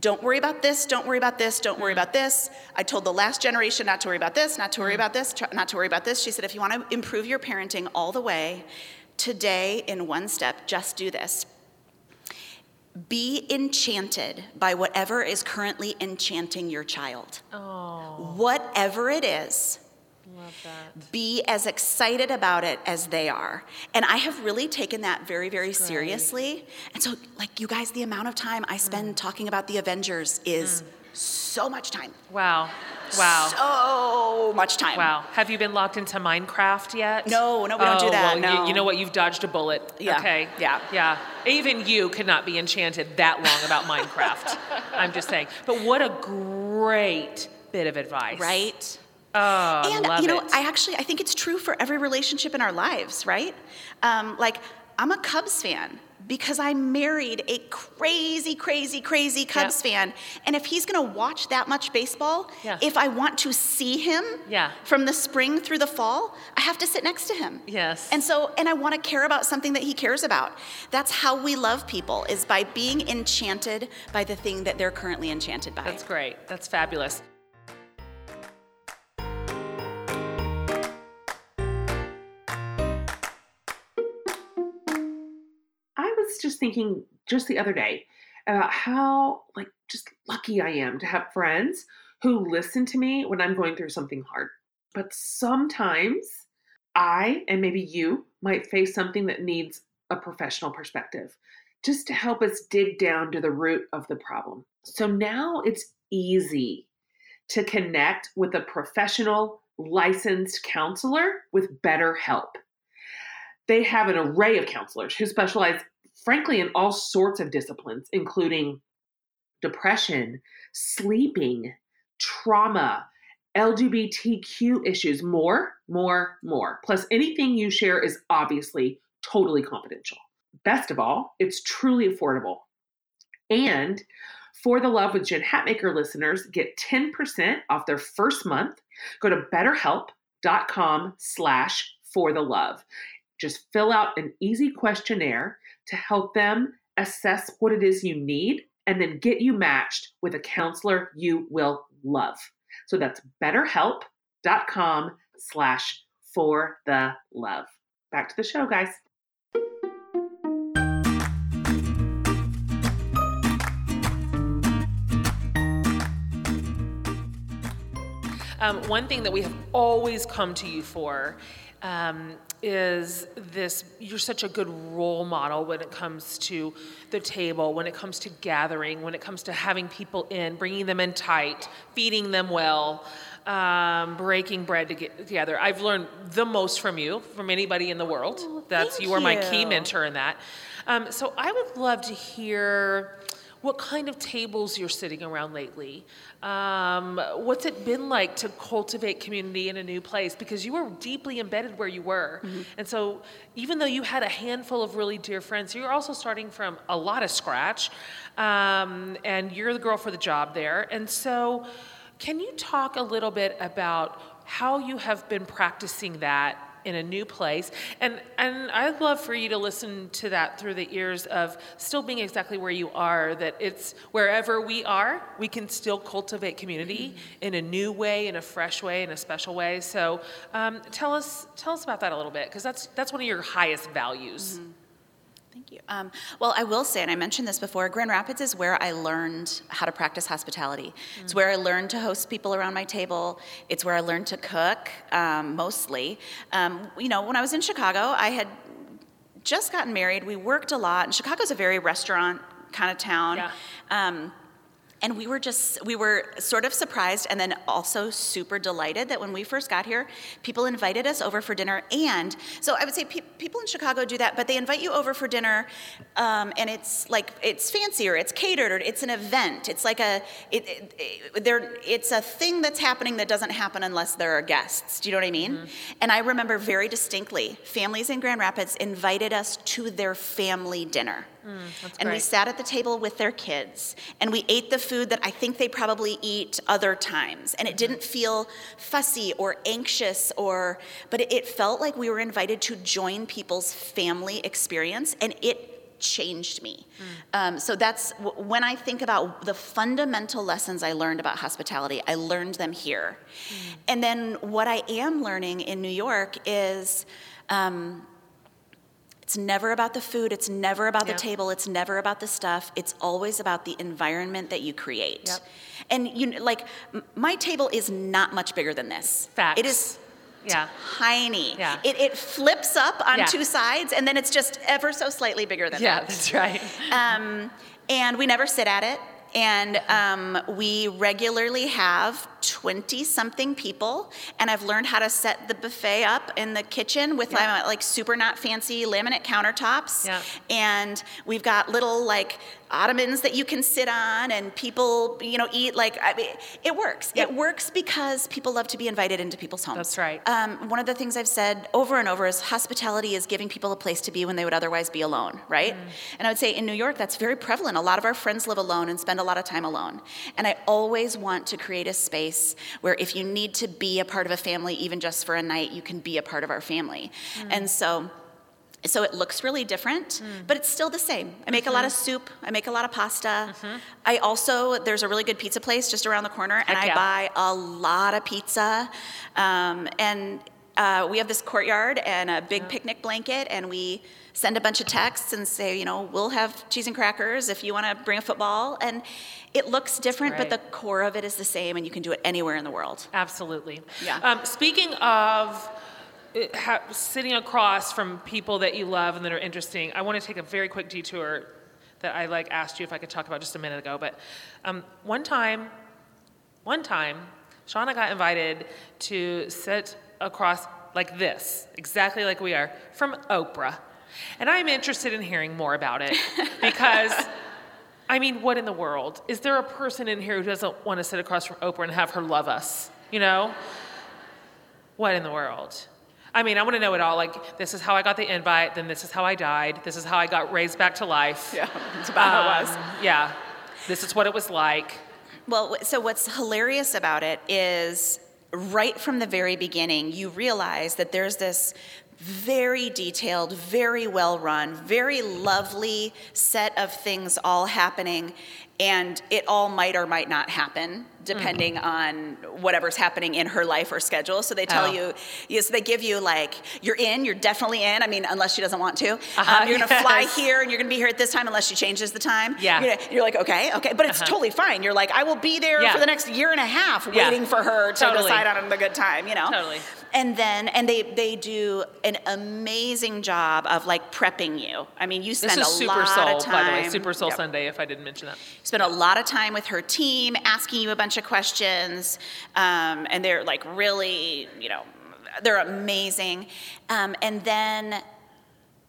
Speaker 3: Don't worry about this, don't worry about this, don't worry about this. I told the last generation not to worry about this, not to worry about this, not to worry about this. She said, if you want to improve your parenting all the way, today in one step, just do this. Be enchanted by whatever is currently enchanting your child.
Speaker 2: Oh,
Speaker 3: Whatever it is. Be as excited about it as they are. And I have really taken that very, very seriously. And so, like, you guys, the amount of time I spend
Speaker 2: Mm.
Speaker 3: talking about the Avengers is so much time.
Speaker 2: Wow. Wow.
Speaker 3: So much time.
Speaker 2: Wow. Have you been locked into Minecraft yet?
Speaker 3: No, no, we don't do
Speaker 2: Oh,
Speaker 3: that,
Speaker 2: well, you-
Speaker 3: no.
Speaker 2: You, know what? You've dodged a bullet.
Speaker 3: Yeah,
Speaker 2: Okay.
Speaker 3: yeah.
Speaker 2: Yeah. Even you could not be enchanted that long about Minecraft. I'm just saying. But what a great bit of advice.
Speaker 3: Right?
Speaker 2: Oh,
Speaker 3: and you know,
Speaker 2: it.
Speaker 3: I actually I think it's true for every relationship in our lives, right? Um, like I'm a Cubs fan because I married a crazy, crazy, crazy Cubs
Speaker 2: Yep.
Speaker 3: fan, and if he's going to watch that much baseball,
Speaker 2: Yeah.
Speaker 3: if I want to see him,
Speaker 2: Yeah.
Speaker 3: from the spring through the fall, I have to sit next to him.
Speaker 2: Yes.
Speaker 3: And so, and I want to care about something that he cares about. That's how we love people is by being enchanted by the thing that they're currently enchanted by.
Speaker 2: That's great. That's fabulous.
Speaker 1: Just thinking just the other day about how like just lucky I am to have friends who listen to me when I'm going through something hard. But sometimes I and maybe you might face something that needs a professional perspective just to help us dig down to the root of the problem. So now it's easy to connect with a professional licensed counselor with BetterHelp. They have an array of counselors who specialize, frankly, in all sorts of disciplines, including depression, sleeping, trauma, LGBTQ issues, more, more, more. Plus, anything you share is obviously totally confidential. Best of all, it's truly affordable. And for the Love with Jen Hatmaker listeners, get 10% off their first month. Go to betterhelp.com slash for the love. Just fill out an easy questionnaire to help them assess what it is you need and then get you matched with a counselor you will love. So that's betterhelp.com slash for the love. Back to the show, guys.
Speaker 2: Um, one thing that we have always come to you for um, is this you're such a good role model when it comes to the table, when it comes to gathering, when it comes to having people in, bringing them in tight, feeding them well. Um, breaking bread to get together. I've learned the most from you, from anybody in the world.
Speaker 3: Oh,
Speaker 2: That's
Speaker 3: thank
Speaker 2: you are my key mentor in that. Um, so I would love to hear what kind of tables you're sitting around lately. Um, what's it been like to cultivate community in a new place? Because you were deeply embedded where you were. And so, even though you had a handful of really dear friends, you're also starting from a lot of scratch. Um, and you're the girl for the job there. And so, can you talk a little bit about how you have been practicing that in a new place? And and I'd love for you to listen to that through the ears of still being exactly where you are. That it's wherever we are, we can still cultivate community in a new way, in a fresh way, in a special way. So um, tell us tell us about that a little bit because that's that's one of your highest values.
Speaker 3: Thank you. Um, well, I will say, and I mentioned this before, Grand Rapids is where I learned how to practice hospitality. It's where I learned to host people around my table. It's where I learned to cook, um, mostly. Um, you know, when I was in Chicago, I had just gotten married. We worked a lot, and Chicago's a very restaurant kind of town.
Speaker 2: Yeah.
Speaker 3: And we were just, we were sort of surprised and then also super delighted that when we first got here, people invited us over for dinner. And so I would say pe- people in Chicago do that, but they invite you over for dinner um, and it's like, it's fancier, it's catered, or it's an event. It's like a, it, it, it, there, it's a thing that's happening that doesn't happen unless there are guests. Do you know what I mean? And I remember very distinctly, families in Grand Rapids invited us to their family dinner. And we sat at the table with their kids and we ate the food that I think they probably eat other times. And it didn't feel fussy or anxious or, but it, felt like we were invited to join people's family experience and it changed me. Um, so that's w- when I think about the fundamental lessons I learned about hospitality, I learned them here. And then what I am learning in New York is. Um, it's never about the food, it's never about
Speaker 2: Yeah.
Speaker 3: the table, it's never about the stuff. It's always about the environment that you create.
Speaker 2: Yep.
Speaker 3: And you like m- my table is not much bigger than this.
Speaker 2: Facts.
Speaker 3: It is
Speaker 2: Yeah.
Speaker 3: tiny.
Speaker 2: Yeah.
Speaker 3: It, it flips up on
Speaker 2: Yeah.
Speaker 3: two sides and then it's just ever so slightly bigger than
Speaker 2: Yeah,
Speaker 3: that.
Speaker 2: that's right.
Speaker 3: Um, and we never sit at it. And um, we regularly have 20 something people. And I've learned how to set the buffet up in the kitchen with
Speaker 2: Yeah.
Speaker 3: uh, like super not fancy laminate countertops.
Speaker 2: Yeah.
Speaker 3: And we've got little like ottomans that you can sit on and people, you know, eat like, I mean, it works.
Speaker 2: Yep.
Speaker 3: It works because people love to be invited into people's homes.
Speaker 2: That's right.
Speaker 3: Um, one of the things I've said over and over is hospitality is giving people a place to be when they would otherwise be alone, right?
Speaker 2: Mm.
Speaker 3: And I would say in New York, that's very prevalent. A lot of our friends live alone and spend a lot of time alone. And I always want to create a space where if you need to be a part of a family, even just for a night, you can be a part of our family.
Speaker 2: Mm.
Speaker 3: And so, so it looks really different, but it's still the same. I make a lot of
Speaker 2: Mm-hmm.
Speaker 3: soup. I make a lot of pasta. I also there's a really good pizza place just around the corner, and
Speaker 2: Heck
Speaker 3: I
Speaker 2: yeah.
Speaker 3: buy a lot of pizza. Um, and uh, we have this courtyard and a big picnic blanket, and we send a bunch of texts and say, you know, we'll have cheese and crackers if you want to bring a football. And it looks different, but the core of it is the same, and you can do it anywhere in the world.
Speaker 2: Absolutely.
Speaker 3: Yeah.
Speaker 2: Um, speaking of ha- sitting across from people that you love and that are interesting, I want to take a very quick detour that I like asked you if I could talk about just a minute ago. But um, one time, one time, Shauna got invited to sit across like this, exactly like we are, from Oprah. And I'm interested in hearing more about it because I mean, what in the world? Is there a person in here who doesn't want to sit across from Oprah and have her love us? You know? What in the world? I mean, I want to know it all. Like, this is how I got the invite, then this is how I died, this is how I got raised back to life.
Speaker 3: Yeah, it's about how it was.
Speaker 2: Um, Yeah. This is what it was like.
Speaker 3: Well, so what's hilarious about it is right from the very beginning, you realize that there's this very detailed, very well run, very lovely set of things all happening, and it all might or might not happen depending on whatever's happening in her life or schedule. So they tell
Speaker 2: Oh.
Speaker 3: you, yes, they give you like, you're in, you're definitely in. I mean, unless she doesn't want to.
Speaker 2: Uh-huh,
Speaker 3: Um, you're gonna fly here and you're gonna be here at this time unless she changes the time.
Speaker 2: Yeah.
Speaker 3: You're, gonna- you're like, okay, okay, but it's
Speaker 2: Uh-huh.
Speaker 3: totally fine. You're like, I will be there
Speaker 2: Yeah.
Speaker 3: for the next year and a half
Speaker 2: Yeah.
Speaker 3: waiting for her to
Speaker 2: Totally.
Speaker 3: decide on the good time, you know?
Speaker 2: Totally.
Speaker 3: And then, and they, they do an amazing job of like prepping you. I mean, you
Speaker 2: This
Speaker 3: spend
Speaker 2: is
Speaker 3: a
Speaker 2: Super
Speaker 3: lot
Speaker 2: Soul,
Speaker 3: of time.
Speaker 2: by the way. Super Soul
Speaker 3: Yep.
Speaker 2: Sunday, if I didn't mention that.
Speaker 3: Spend a lot of time with her team, asking you a bunch of questions, um, and they're like really, you know, they're amazing. Um, and then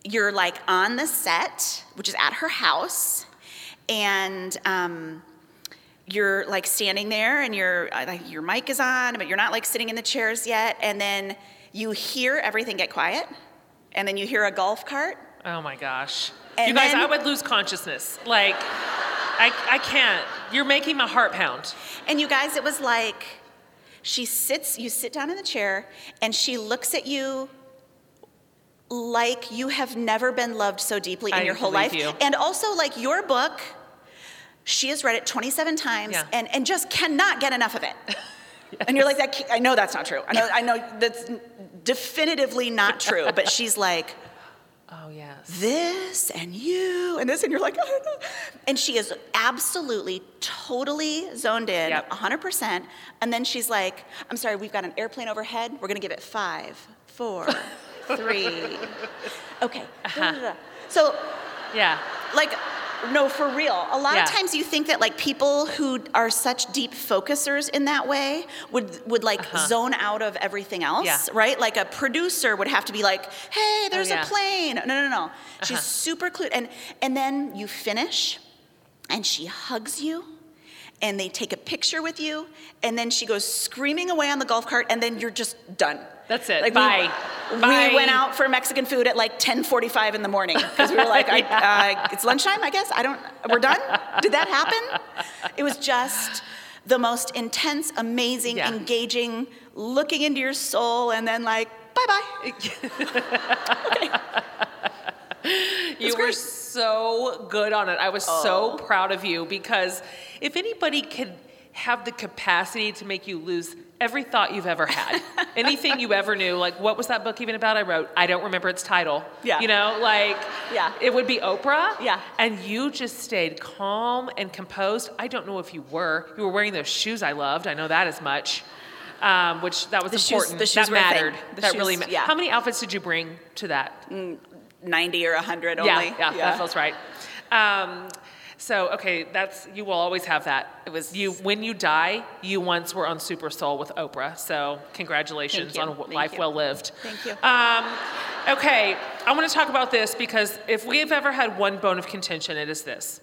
Speaker 3: you're like on the set, which is at her house, and um, you're like standing there, and your uh, like your mic is on, but you're not like sitting in the chairs yet, and then you hear everything get quiet, and then you hear a golf cart,
Speaker 2: Oh my gosh.
Speaker 3: And
Speaker 2: you guys,
Speaker 3: then-
Speaker 2: I would lose consciousness. Like, I, I can't. You're making my heart pound.
Speaker 3: And you guys, it was like she sits, you sit down in the chair, and she looks at you like you have never been loved so deeply in
Speaker 2: I
Speaker 3: your whole life.
Speaker 2: you.
Speaker 3: And also, like your book, she has read it 27 times
Speaker 2: Yeah.
Speaker 3: and, and just cannot get enough of it. And you're like, that, I know that's not true. I know, I know that's definitively not true. But she's like,
Speaker 2: Oh, yes.
Speaker 3: this and you and this and you're like I don't know. and she is absolutely totally zoned in
Speaker 2: Yep.
Speaker 3: 100% and then she's like i'm sorry we've got an airplane overhead we're going to give it five four three okay
Speaker 2: Uh-huh.
Speaker 3: so
Speaker 2: Yeah.
Speaker 3: like no for real a lot
Speaker 2: Yeah.
Speaker 3: of times you think that like people who are such deep focusers in that way would would like zone out of everything else
Speaker 2: Uh-huh. Yeah.
Speaker 3: right like a producer would have to be like hey there's
Speaker 2: yeah.
Speaker 3: a plane no no no she's
Speaker 2: Uh-huh.
Speaker 3: super clued and and then you finish and she hugs you and they take a picture with you and then she goes screaming away on the golf cart and then you're just done
Speaker 2: That's it.
Speaker 3: like
Speaker 2: Bye.
Speaker 3: We,
Speaker 2: Bye.
Speaker 3: we went out for Mexican food at like 10:45 in the morning because we were like, I, uh, "It's lunchtime, I guess. I don't. We're done. Did that happen?" It was just the most intense, amazing,
Speaker 2: Yeah.
Speaker 3: engaging, looking into your soul, and then like, "Bye bye."
Speaker 2: You were so good on it. I was
Speaker 3: Oh.
Speaker 2: so proud of you because if anybody could have the capacity to make you lose every thought you've ever had, anything you ever knew, like what was that book even about? I wrote, I don't remember its title.
Speaker 3: Yeah.
Speaker 2: You know, like
Speaker 3: Yeah.
Speaker 2: it would be Oprah.
Speaker 3: Yeah.
Speaker 2: And you just stayed calm and composed. I don't know if you were. You were wearing those shoes I loved. I know that as much. Um, which that was
Speaker 3: The shoes-
Speaker 2: important.
Speaker 3: the shoes
Speaker 2: that
Speaker 3: were a thing.
Speaker 2: mattered.
Speaker 3: The
Speaker 2: that
Speaker 3: shoes,
Speaker 2: really mattered.
Speaker 3: yeah.
Speaker 2: How many outfits did you bring to that?
Speaker 3: 90 or 100
Speaker 2: Yeah,
Speaker 3: only.
Speaker 2: yeah, yeah, that feels right. Um, so okay, that's you will always have that.
Speaker 3: It was-
Speaker 2: you when you die. You once were on Super Soul with Oprah, so congratulations on
Speaker 3: Thank
Speaker 2: life
Speaker 3: you.
Speaker 2: well lived.
Speaker 3: Thank you.
Speaker 2: Um, okay, I want to talk about this because if we have ever had one bone of contention, it is this.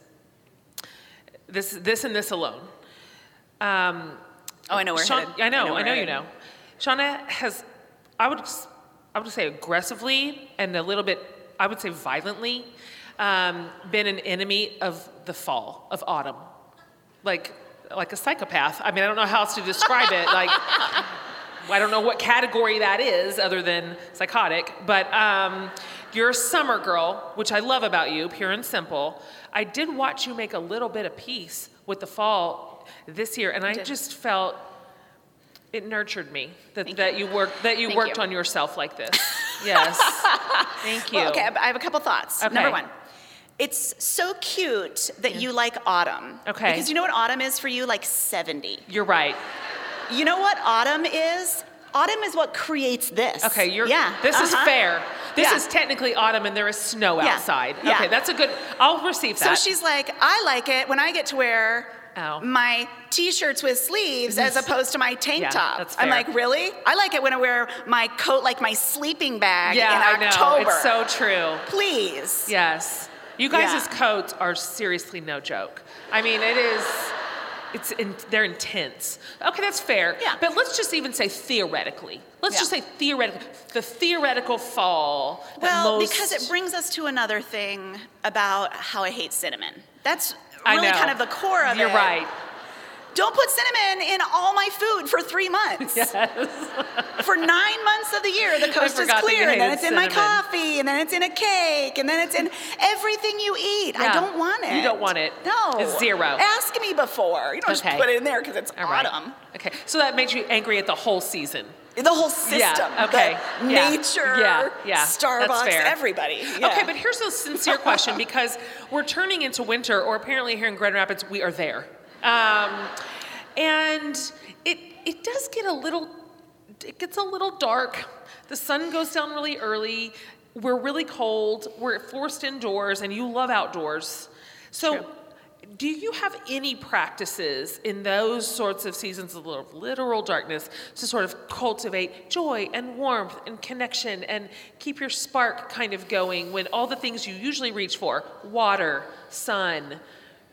Speaker 2: This, this, and this alone. Um,
Speaker 3: Oh, I know where headed.
Speaker 2: I know, I know,
Speaker 3: we're
Speaker 2: you know. Shauna has, I would, I would say aggressively and a little bit, I would say violently, um, been an enemy of the fall, of autumn, like, like a psychopath. I mean, I don't know how else to describe it. Like, I don't know what category that is other than psychotic, but um, you're a summer girl, which I love about you, pure and simple. I did watch you make a little bit of peace with the fall this year, and I
Speaker 3: did.
Speaker 2: just felt it nurtured me that,
Speaker 3: Thank
Speaker 2: that you worked that you
Speaker 3: Thank
Speaker 2: worked
Speaker 3: you.
Speaker 2: on yourself like this. Yes, thank you.
Speaker 3: Well, okay, I have a couple thoughts.
Speaker 2: Okay.
Speaker 3: Number one, it's so cute that you like autumn.
Speaker 2: Okay.
Speaker 3: Because you know what autumn is for you? Like 70.
Speaker 2: You're right.
Speaker 3: You know what autumn is? Autumn is what creates this.
Speaker 2: Okay, you're.
Speaker 3: Yeah.
Speaker 2: This is
Speaker 3: uh-huh.
Speaker 2: fair. This
Speaker 3: Yeah.
Speaker 2: is technically autumn, and there is snow
Speaker 3: Yeah.
Speaker 2: outside.
Speaker 3: Yeah.
Speaker 2: Okay, that's a good. I'll receive that.
Speaker 3: So she's like, I like it when I get to wear
Speaker 2: Oh.
Speaker 3: my t-shirts with sleeves as opposed to my tank
Speaker 2: Yeah,
Speaker 3: top.
Speaker 2: that's
Speaker 3: I'm like, really? I like it when I wear my coat like my sleeping bag
Speaker 2: yeah,
Speaker 3: in
Speaker 2: I
Speaker 3: October.
Speaker 2: know. It's so true.
Speaker 3: Please.
Speaker 2: Yes. You guys'
Speaker 3: Yeah.
Speaker 2: coats are seriously no joke. I mean, it is. It's in, they're intense. Okay, that's fair.
Speaker 3: Yeah.
Speaker 2: But let's just even say theoretically. Let's
Speaker 3: Yeah.
Speaker 2: just say theoretically. The theoretical fall.
Speaker 3: Well,
Speaker 2: most-
Speaker 3: because it brings us to another thing about how I hate cinnamon. That's really kind of the core of it.
Speaker 2: You're right.
Speaker 3: Don't put cinnamon in all my food for three months. Yes. for nine months of the year, the coast is
Speaker 2: forgot that you
Speaker 3: clear, and then it's in my coffee, and then it's in a cake, and then it's in everything you eat. I don't want it.
Speaker 2: You don't want it.
Speaker 3: No.
Speaker 2: It's zero.
Speaker 3: Ask me before. You don't
Speaker 2: Okay.
Speaker 3: just put it in there because it's
Speaker 2: All right.
Speaker 3: autumn.
Speaker 2: Okay, so that makes you angry at the whole season.
Speaker 3: The whole system.
Speaker 2: Yeah, okay. Yeah.
Speaker 3: nature.
Speaker 2: Yeah, yeah.
Speaker 3: Starbucks. Everybody. Yeah.
Speaker 2: Okay, but here's a sincere question because we're turning into winter, or apparently here in Grand Rapids, we are there. Um, and it, it does get a little, it gets a little dark. The sun goes down really early. We're really cold. We're forced indoors, and you love outdoors. So,
Speaker 3: True.
Speaker 2: do you have any practices in those sorts of seasons of literal darkness to sort of cultivate joy and warmth and connection and keep your spark kind of going when all the things you usually reach for, water, sun,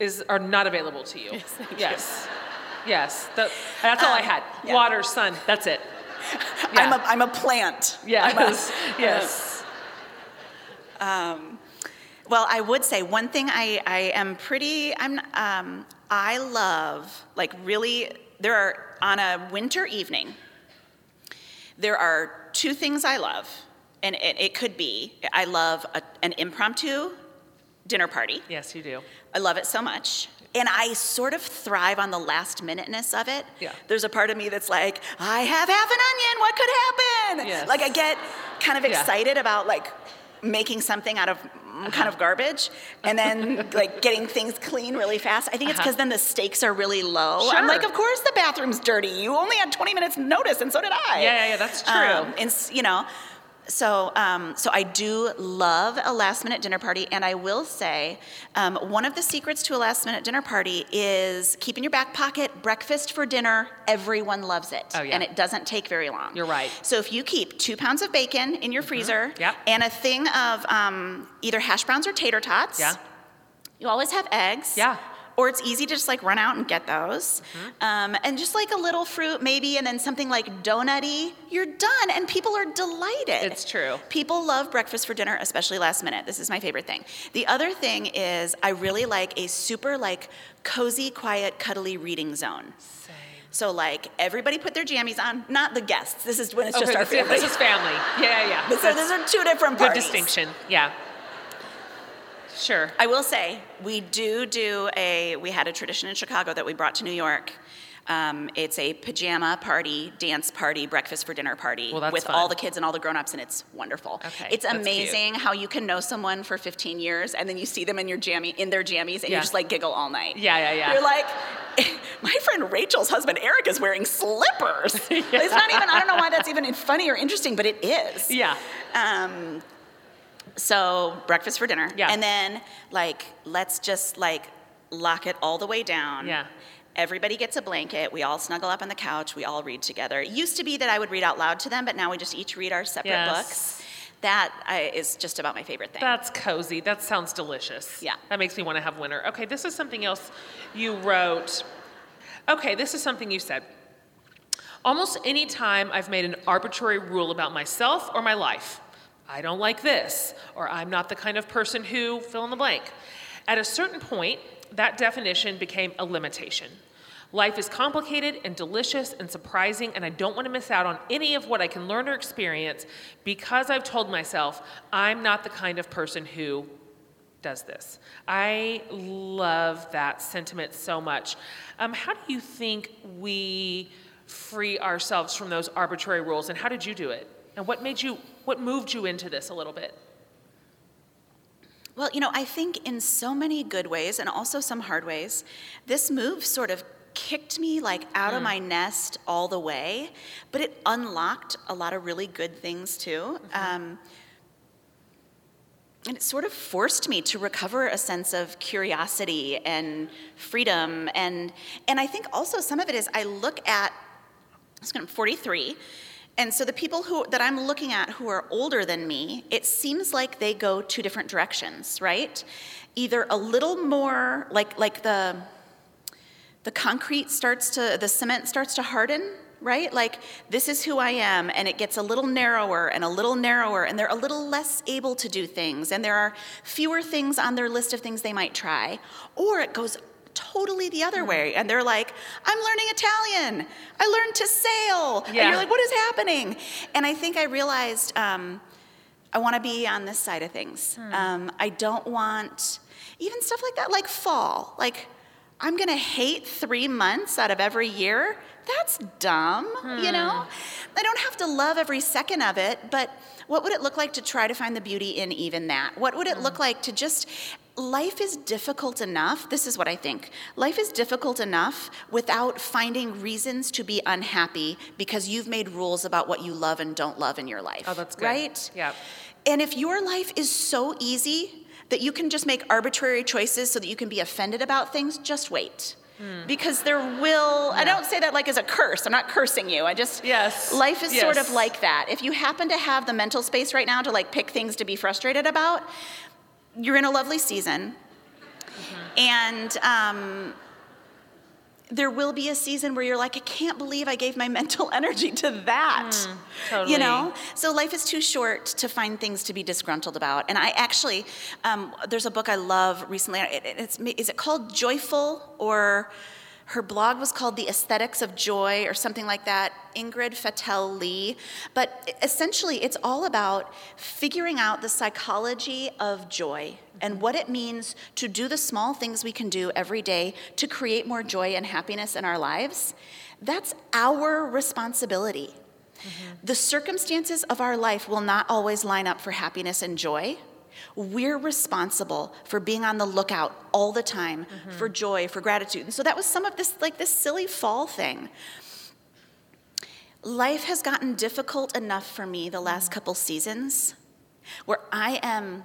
Speaker 2: is are not available to you?
Speaker 3: Yes,
Speaker 2: yes. Yes. That- that's all I
Speaker 3: Um,
Speaker 2: had.
Speaker 3: yeah.
Speaker 2: Water, sun. That's it.
Speaker 3: I'm, a, I'm a plant.
Speaker 2: Yes. yes.
Speaker 3: Well, I would say one thing I, I am pretty, I'm, um, I love, like, really, there are, on a winter evening, there are two things I love. And it, it could be, I love a, an impromptu dinner party.
Speaker 2: Yes, you do.
Speaker 3: I love it so much. And I sort of thrive on the last minuteness of it.
Speaker 2: Yeah.
Speaker 3: There's a part of me that's like, I have half an onion, what could happen?
Speaker 2: Yes.
Speaker 3: Like I get kind of
Speaker 2: Yeah.
Speaker 3: excited about like making something out of mm, kind of garbage and then like getting things clean really fast. I think it's
Speaker 2: Uh-huh.
Speaker 3: because then the stakes are really low.
Speaker 2: Sure.
Speaker 3: I'm like, of course the bathroom's dirty. You only had 20 minutes notice and so did I.
Speaker 2: Yeah, yeah, yeah, that's true.
Speaker 3: Um, and you know, so um, so I do love a last minute dinner party, and I will say um, one of the secrets to a last minute dinner party is keep in your back pocket breakfast for dinner. Everyone loves it,
Speaker 2: Oh, yeah.
Speaker 3: and it doesn't take very long.
Speaker 2: You're right. Mm-hmm.
Speaker 3: So if you keep two pounds of bacon in your freezer,
Speaker 2: Yep.
Speaker 3: and a thing of um, either hash browns or tater tots,
Speaker 2: Yeah.
Speaker 3: you always have eggs.
Speaker 2: Yeah.
Speaker 3: Or it's easy to just like run out and get those. Um, and just like a little fruit, maybe, and then something like donutty, you're done. And people are delighted.
Speaker 2: It's true.
Speaker 3: People love breakfast for dinner, especially last minute. This is my favorite thing. The other thing is, I really like a super like cozy, quiet, cuddly reading zone.
Speaker 2: Same.
Speaker 3: So like everybody put their jammies on, not the guests. This is when it's just our family.
Speaker 2: this is family. Yeah, yeah.
Speaker 3: But so those are two different
Speaker 2: good distinction. Yeah. Sure.
Speaker 3: I will say we do do a. We had a tradition in Chicago that we brought to New York. Um, it's a pajama party, dance party, breakfast for dinner party
Speaker 2: Well,
Speaker 3: with
Speaker 2: fun.
Speaker 3: all the kids and all the grown-ups, and it's wonderful.
Speaker 2: Okay,
Speaker 3: it's amazing how you can know someone for 15 years, and then you see them in your jammy in their jammies, and
Speaker 2: Yeah.
Speaker 3: you just like giggle all night.
Speaker 2: Yeah, yeah, yeah.
Speaker 3: You're like, my friend Rachel's husband Eric is wearing slippers. It's not even. I don't know why that's even funny or interesting, but it is.
Speaker 2: Yeah.
Speaker 3: Um, so breakfast for dinner.
Speaker 2: Yeah.
Speaker 3: And then like let's just like lock it all the way down.
Speaker 2: Yeah.
Speaker 3: Everybody gets a blanket. We all snuggle up on the couch. We all read together. It used to be that I would read out loud to them, but now we just each read our separate
Speaker 2: Yes.
Speaker 3: books. That I, is just about my favorite thing.
Speaker 2: That's cozy. That sounds delicious.
Speaker 3: Yeah.
Speaker 2: That makes me want to have winter. Okay, this is something else you wrote. Okay, this is something you said. Almost any time I've made an arbitrary rule about myself or my life. I don't like this, or I'm not the kind of person who fill in the blank. At a certain point, that definition became a limitation. Life is complicated and delicious and surprising, and I don't want to miss out on any of what I can learn or experience because I've told myself I'm not the kind of person who does this. I love that sentiment so much. Um, how do you think we free ourselves from those arbitrary rules, and how did you do it? And what made you, what moved you into this a little bit?
Speaker 3: Well, you know, I think in so many good ways and also some hard ways, this move sort of kicked me like out of my nest all the way, but it unlocked a lot of really good things too. Um, and it sort of forced me to recover a sense of curiosity and freedom. And, and I think also some of it is I look at, I'm 43, And so the people who that I'm looking at who are older than me, it seems like they go two different directions, right? Either a little more like like the the concrete starts to the cement starts to harden right? Like, this is who I am, and it gets a little narrower and a little narrower, and they're a little less able to do things, and there are fewer things on their list of things they might try. Or it goes totally the other way, and they're like, I'm learning Italian, I learned to sail.
Speaker 2: Yeah.
Speaker 3: And you're like, what is happening? And I think I realized um, I want to be on this side of things. Um, I don't want even stuff like that, like fall. Like, I'm gonna hate three months out of every year. That's dumb, you know? I don't have to love every second of it, but what would it look like to try to find the beauty in even that? What would it look like to just life is difficult enough. This is what I think. Life is difficult enough without finding reasons to be unhappy because you've made rules about what you love and don't love in your life.
Speaker 2: Oh, that's good.
Speaker 3: Right?
Speaker 2: Yeah.
Speaker 3: And if your life is so easy that you can just make arbitrary choices so that you can be offended about things, just wait.
Speaker 2: Hmm.
Speaker 3: Because there will, I don't say that like as a curse. I'm not cursing you. I just,
Speaker 2: Yes.
Speaker 3: life is sort of like that. If you happen to have the mental space right now to like pick things to be frustrated about, you're in a lovely season. And um, there will be a season where you're like, I can't believe I gave my mental energy to that.
Speaker 2: totally.
Speaker 3: You know? So life is too short to find things to be disgruntled about. And I actually, um, there's a book I love recently. It- it's, is it called Joyful or her blog was called The Aesthetics of Joy or something like that, Ingrid Fetell Lee. But essentially, it's all about figuring out the psychology of joy and what it means to do the small things we can do every day to create more joy and happiness in our lives. That's our responsibility. Mm-hmm. The circumstances of our life will not always line up for happiness and joy. We're responsible for being on the lookout all the time mm-hmm. for joy, for gratitude. And so that was some of this, like this silly fall thing. Life has gotten difficult enough for me the last mm-hmm. couple seasons where I am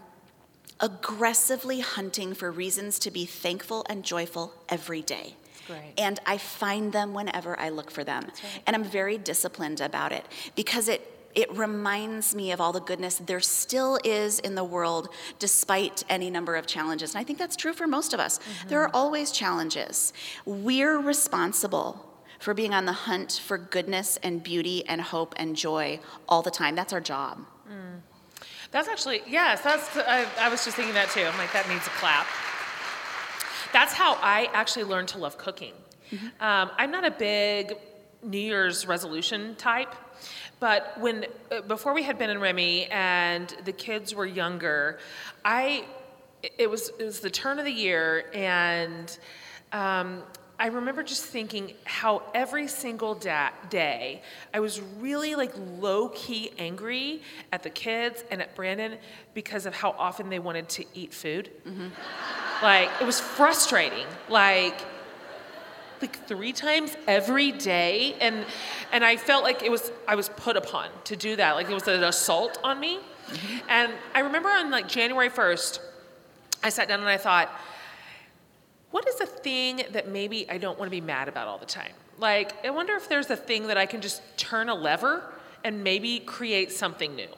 Speaker 3: aggressively hunting for reasons to be thankful and joyful every day.
Speaker 2: great.
Speaker 3: And I find them whenever I look for them. And I'm very disciplined about it because it it reminds me of all the goodness there still is in the world despite any number of challenges. And I think that's true for most of us. Mm-hmm. There are always challenges. We're responsible for being on the hunt for goodness and beauty and hope and joy all the time. That's our job. Mm.
Speaker 2: That's actually, yes, that's, I, I was just thinking that too. I'm like, that needs a clap. That's how I actually learned to love cooking. Mm-hmm. Um, I'm not a big New Year's resolution type, but when, uh, before we had been in Remy and the kids were younger, I, it was, it was the turn of the year and um, I remember just thinking how every single da- day I was really like low key angry at the kids and at Brandon because of how often they wanted to eat food. Like it was frustrating. Like like three times every day and and I felt like it was I was put upon to do that. Like it was an assault on me. And I remember on like January 1st I sat down and I thought what is a thing that maybe I don't want to be mad about all the time? Like, I wonder if there's a thing that I can just turn a lever and maybe create something new.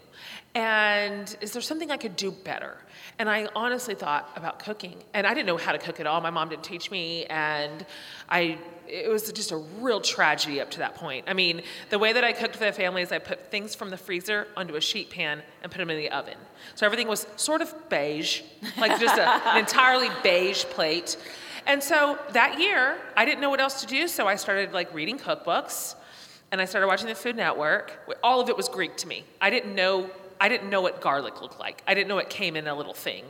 Speaker 2: And is there something I could do better? And I honestly thought about cooking. And I didn't know how to cook at all. My mom didn't teach me. And I, it was just a real tragedy up to that point. I mean, the way that I cooked for the family is I put things from the freezer onto a sheet pan and put them in the oven. So everything was sort of beige, like just a, an entirely beige plate. And so that year, I didn't know what else to do, so I started like reading cookbooks, and I started watching the Food Network. All of it was Greek to me. I didn't know. I didn't know what garlic looked like. I didn't know it came in a little thing,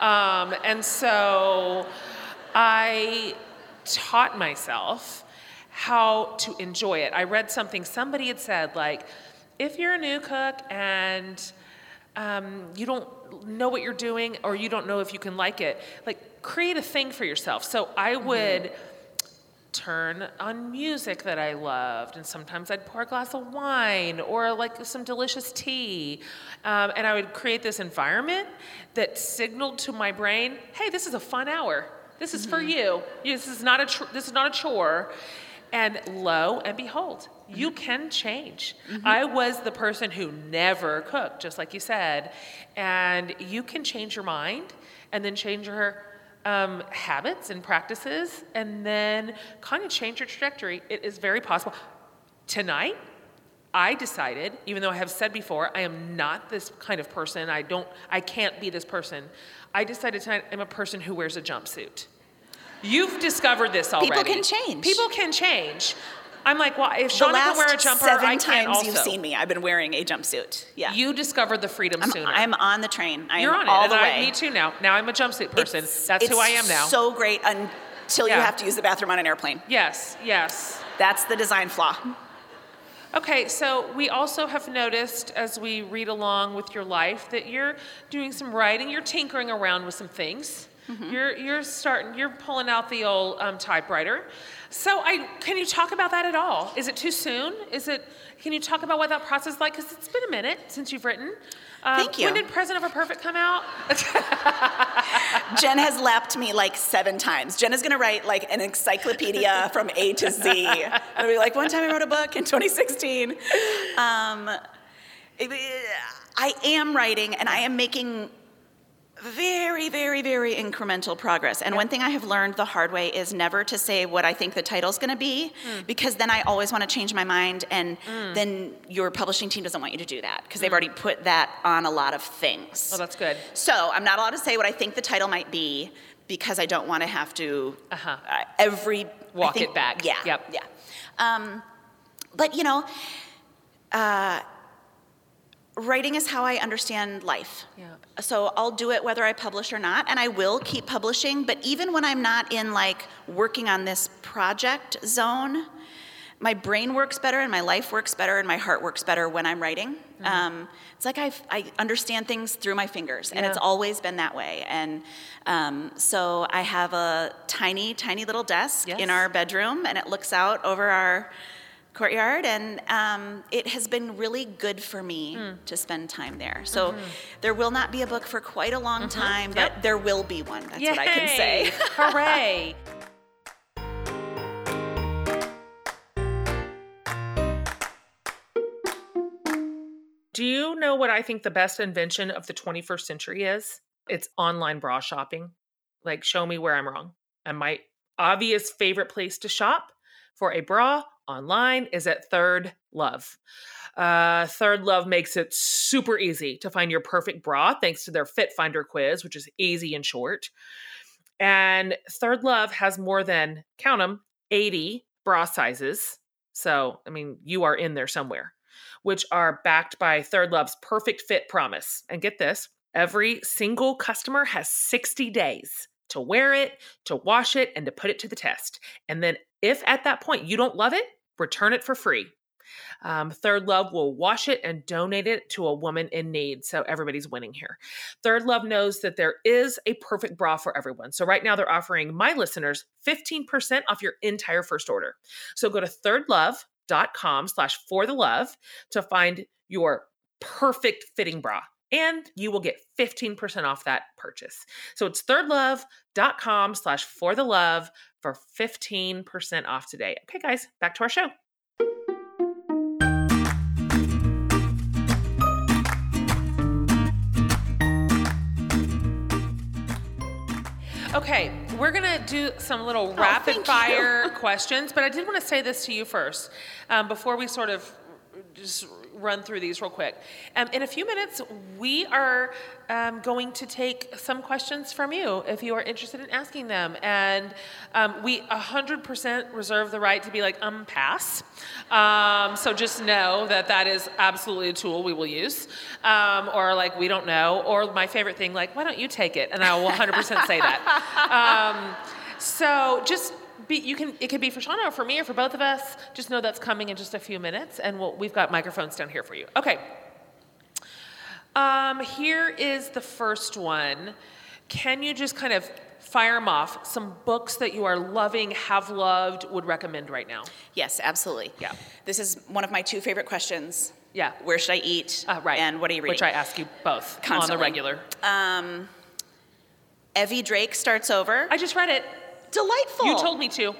Speaker 2: um, and so I taught myself how to enjoy it. I read something somebody had said like, if you're a new cook and um, you don't know what you're doing or you don't know if you can like it, like create a thing for yourself. So I would turn on music that I loved, and sometimes I'd pour a glass of wine or like some delicious tea, um, and I would create this environment that signaled to my brain, "Hey, this is a fun hour. This is for mm-hmm. you. This is not a tr- this is not a chore." And lo and behold, you mm-hmm. can change. Mm-hmm. I was the person who never cooked, just like you said. And you can change your mind and then change your um, habits and practices and then kind of change your trajectory. It is very possible. Tonight, I decided, even though I have said before, I am not this kind of person. I don't, I can't be this person. I decided tonight I'm a person who wears a jumpsuit. You've discovered this already.
Speaker 3: People can change.
Speaker 2: People can change. I'm like, well, if
Speaker 3: The
Speaker 2: Shauna can wear a jumper,
Speaker 3: seven
Speaker 2: I can
Speaker 3: times
Speaker 2: also.
Speaker 3: you've seen me, I've been wearing a jumpsuit. Yeah.
Speaker 2: You discovered the freedom
Speaker 3: I'm,
Speaker 2: sooner.
Speaker 3: I'm on the train. I
Speaker 2: You're
Speaker 3: am
Speaker 2: on
Speaker 3: all
Speaker 2: it,
Speaker 3: the
Speaker 2: and
Speaker 3: way.
Speaker 2: I, me too now. Now I'm a jumpsuit person.
Speaker 3: It's-
Speaker 2: That's who I am now.
Speaker 3: So great until you have to use the bathroom on an airplane.
Speaker 2: yes, yes.
Speaker 3: That's the design flaw.
Speaker 2: Okay, so we also have noticed as we read along with your life that you're doing some writing, you're tinkering around with some things.
Speaker 3: Mm-hmm.
Speaker 2: You're you're starting you're pulling out the old um, typewriter. So I can you talk about that at all? Is it too soon? Is it can you talk about what that process is like? Because it's been a minute since you've written. Um,
Speaker 3: Thank you.
Speaker 2: When did Present Over Perfect come out?
Speaker 3: Jen has lapped me like seven times. Jen is gonna write like an encyclopedia from A to Z. I'll be like, one time I wrote a book in 2016. Um, I am writing and I am making very, very, very incremental progress. And one thing I have learned the hard way is never to say what I think the title's gonna be,
Speaker 2: Hmm.
Speaker 3: because then I always wanna change my mind, and then your publishing team doesn't want you to do that, because they've already put that on a lot of things.
Speaker 2: Oh, that's good.
Speaker 3: So I'm not allowed to say what I think the title might be because I don't want to have to
Speaker 2: Uh-huh.
Speaker 3: uh, every
Speaker 2: Walk
Speaker 3: think-
Speaker 2: it back.
Speaker 3: Yeah.
Speaker 2: Yep.
Speaker 3: Yeah. Um, but you know, uh, writing is how I understand life.
Speaker 2: Yeah.
Speaker 3: So I'll do it whether I publish or not, and I will keep publishing. But even when I'm not in like working on this project zone, my brain works better and my life works better and my heart works better when I'm writing.
Speaker 2: Mm-hmm.
Speaker 3: Um, it's like I, I understand things through my fingers, and it's always been that way. And um, so I have a tiny, tiny little desk
Speaker 2: Yes.
Speaker 3: in our bedroom, and it looks out over our courtyard, and um, it has been really good for me
Speaker 2: Hmm.
Speaker 3: to spend time there. So there will not be a book for quite a long time, but
Speaker 2: Mm-hmm. Yep.
Speaker 3: there will be one. That's what I can say.
Speaker 2: Hooray! Do you know what I think the best invention of the 21st century is? It's online bra shopping. Like, show me where I'm wrong. And my obvious favorite place to shop for a bra online is at Third Love. Uh, Third Love makes it super easy to find your perfect bra thanks to their Fit Finder quiz, which is easy and short. And Third Love has more than, count them, 80 bra sizes. So, I mean, you are in there somewhere, which are backed by Third Love's perfect fit promise. And get this every single customer has 60 days to wear it, to wash it, and to put it to the test. And then, if at that point you don't love it, return it for free. Um, Third Love will wash it and donate it to a woman in need. So everybody's winning here. Third Love knows that there is a perfect bra for everyone. So right now they're offering my listeners 15% off your entire first order. So go to thirdlove.com slash for the love to find your perfect fitting bra. And you will get 15% off that purchase. So it's thirdlove.com slash for the love for 15% off today. Okay, guys, back to our show. Okay, we're gonna do some little rapid
Speaker 3: thank
Speaker 2: fire questions, but I did want to say this to you first um, before we sort of just run through these real quick. Um, in a few minutes, we are um, going to take some questions from you if you are interested in asking them. And um, we 100% reserve the right to be like, um, pass. Um, so just know that that is absolutely a tool we will use. Um, or like, we don't know. Or my favorite thing, like, why don't you take it? And I will 100% say that. Um, so just be, you can it could be for Shauna or for me or for both of us. Just know that's coming in just a few minutes, and we'll, we've got microphones down here for you. Okay. Um, here is the first one. Can you just kind of fire them off? Some books that you are loving, have loved, would recommend right now.
Speaker 3: Yes, absolutely.
Speaker 2: Yeah.
Speaker 3: This is one of my two favorite questions.
Speaker 2: Yeah.
Speaker 3: Where should I eat?
Speaker 2: Uh, right.
Speaker 3: And what are you reading?
Speaker 2: Which I ask you both on the regular.
Speaker 3: Um, Evvie Drake starts over.
Speaker 2: I just read it.
Speaker 3: Delightful.
Speaker 2: You told me to.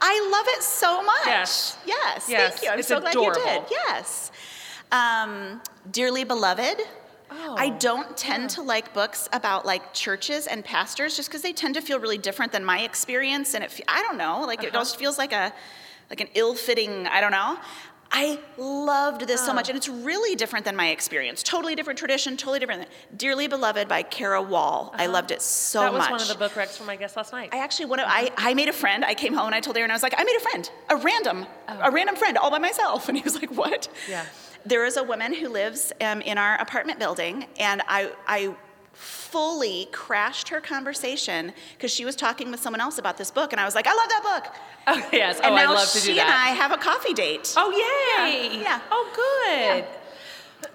Speaker 3: I love it so much.
Speaker 2: Yes.
Speaker 3: Yes.
Speaker 2: Yes,
Speaker 3: Thank you. I'm
Speaker 2: it's
Speaker 3: so glad you did. Yes. Um, Dearly Beloved.
Speaker 2: Oh,
Speaker 3: I don't tend to like books about like churches and pastors just because they tend to feel really different than my experience, and it, I don't know, like it
Speaker 2: Uh-huh.
Speaker 3: almost feels like a like an ill-fitting. I don't know. I loved this so
Speaker 2: Oh.
Speaker 3: much, and it's really different than my experience. Totally different tradition, totally different. Dearly Beloved by Cara Wall. I loved it so
Speaker 2: Uh-huh. that was
Speaker 3: much.
Speaker 2: one of the book recs for my guest last night.
Speaker 3: I actually want to. I, I made a friend. I came home and I told Aaron, I was like, I made a friend, a random, a random friend, all by myself. And he was like, What?
Speaker 2: Oh. Yeah.
Speaker 3: There is a woman who lives um, in our apartment building, and I, I fully crashed her conversation because she was talking with someone else about this book, and I was like, I love that book.
Speaker 2: oh yes.
Speaker 3: And
Speaker 2: oh,
Speaker 3: now
Speaker 2: I love to
Speaker 3: she and I have a coffee date.
Speaker 2: oh yay.
Speaker 3: Yeah, yeah.
Speaker 2: Oh good.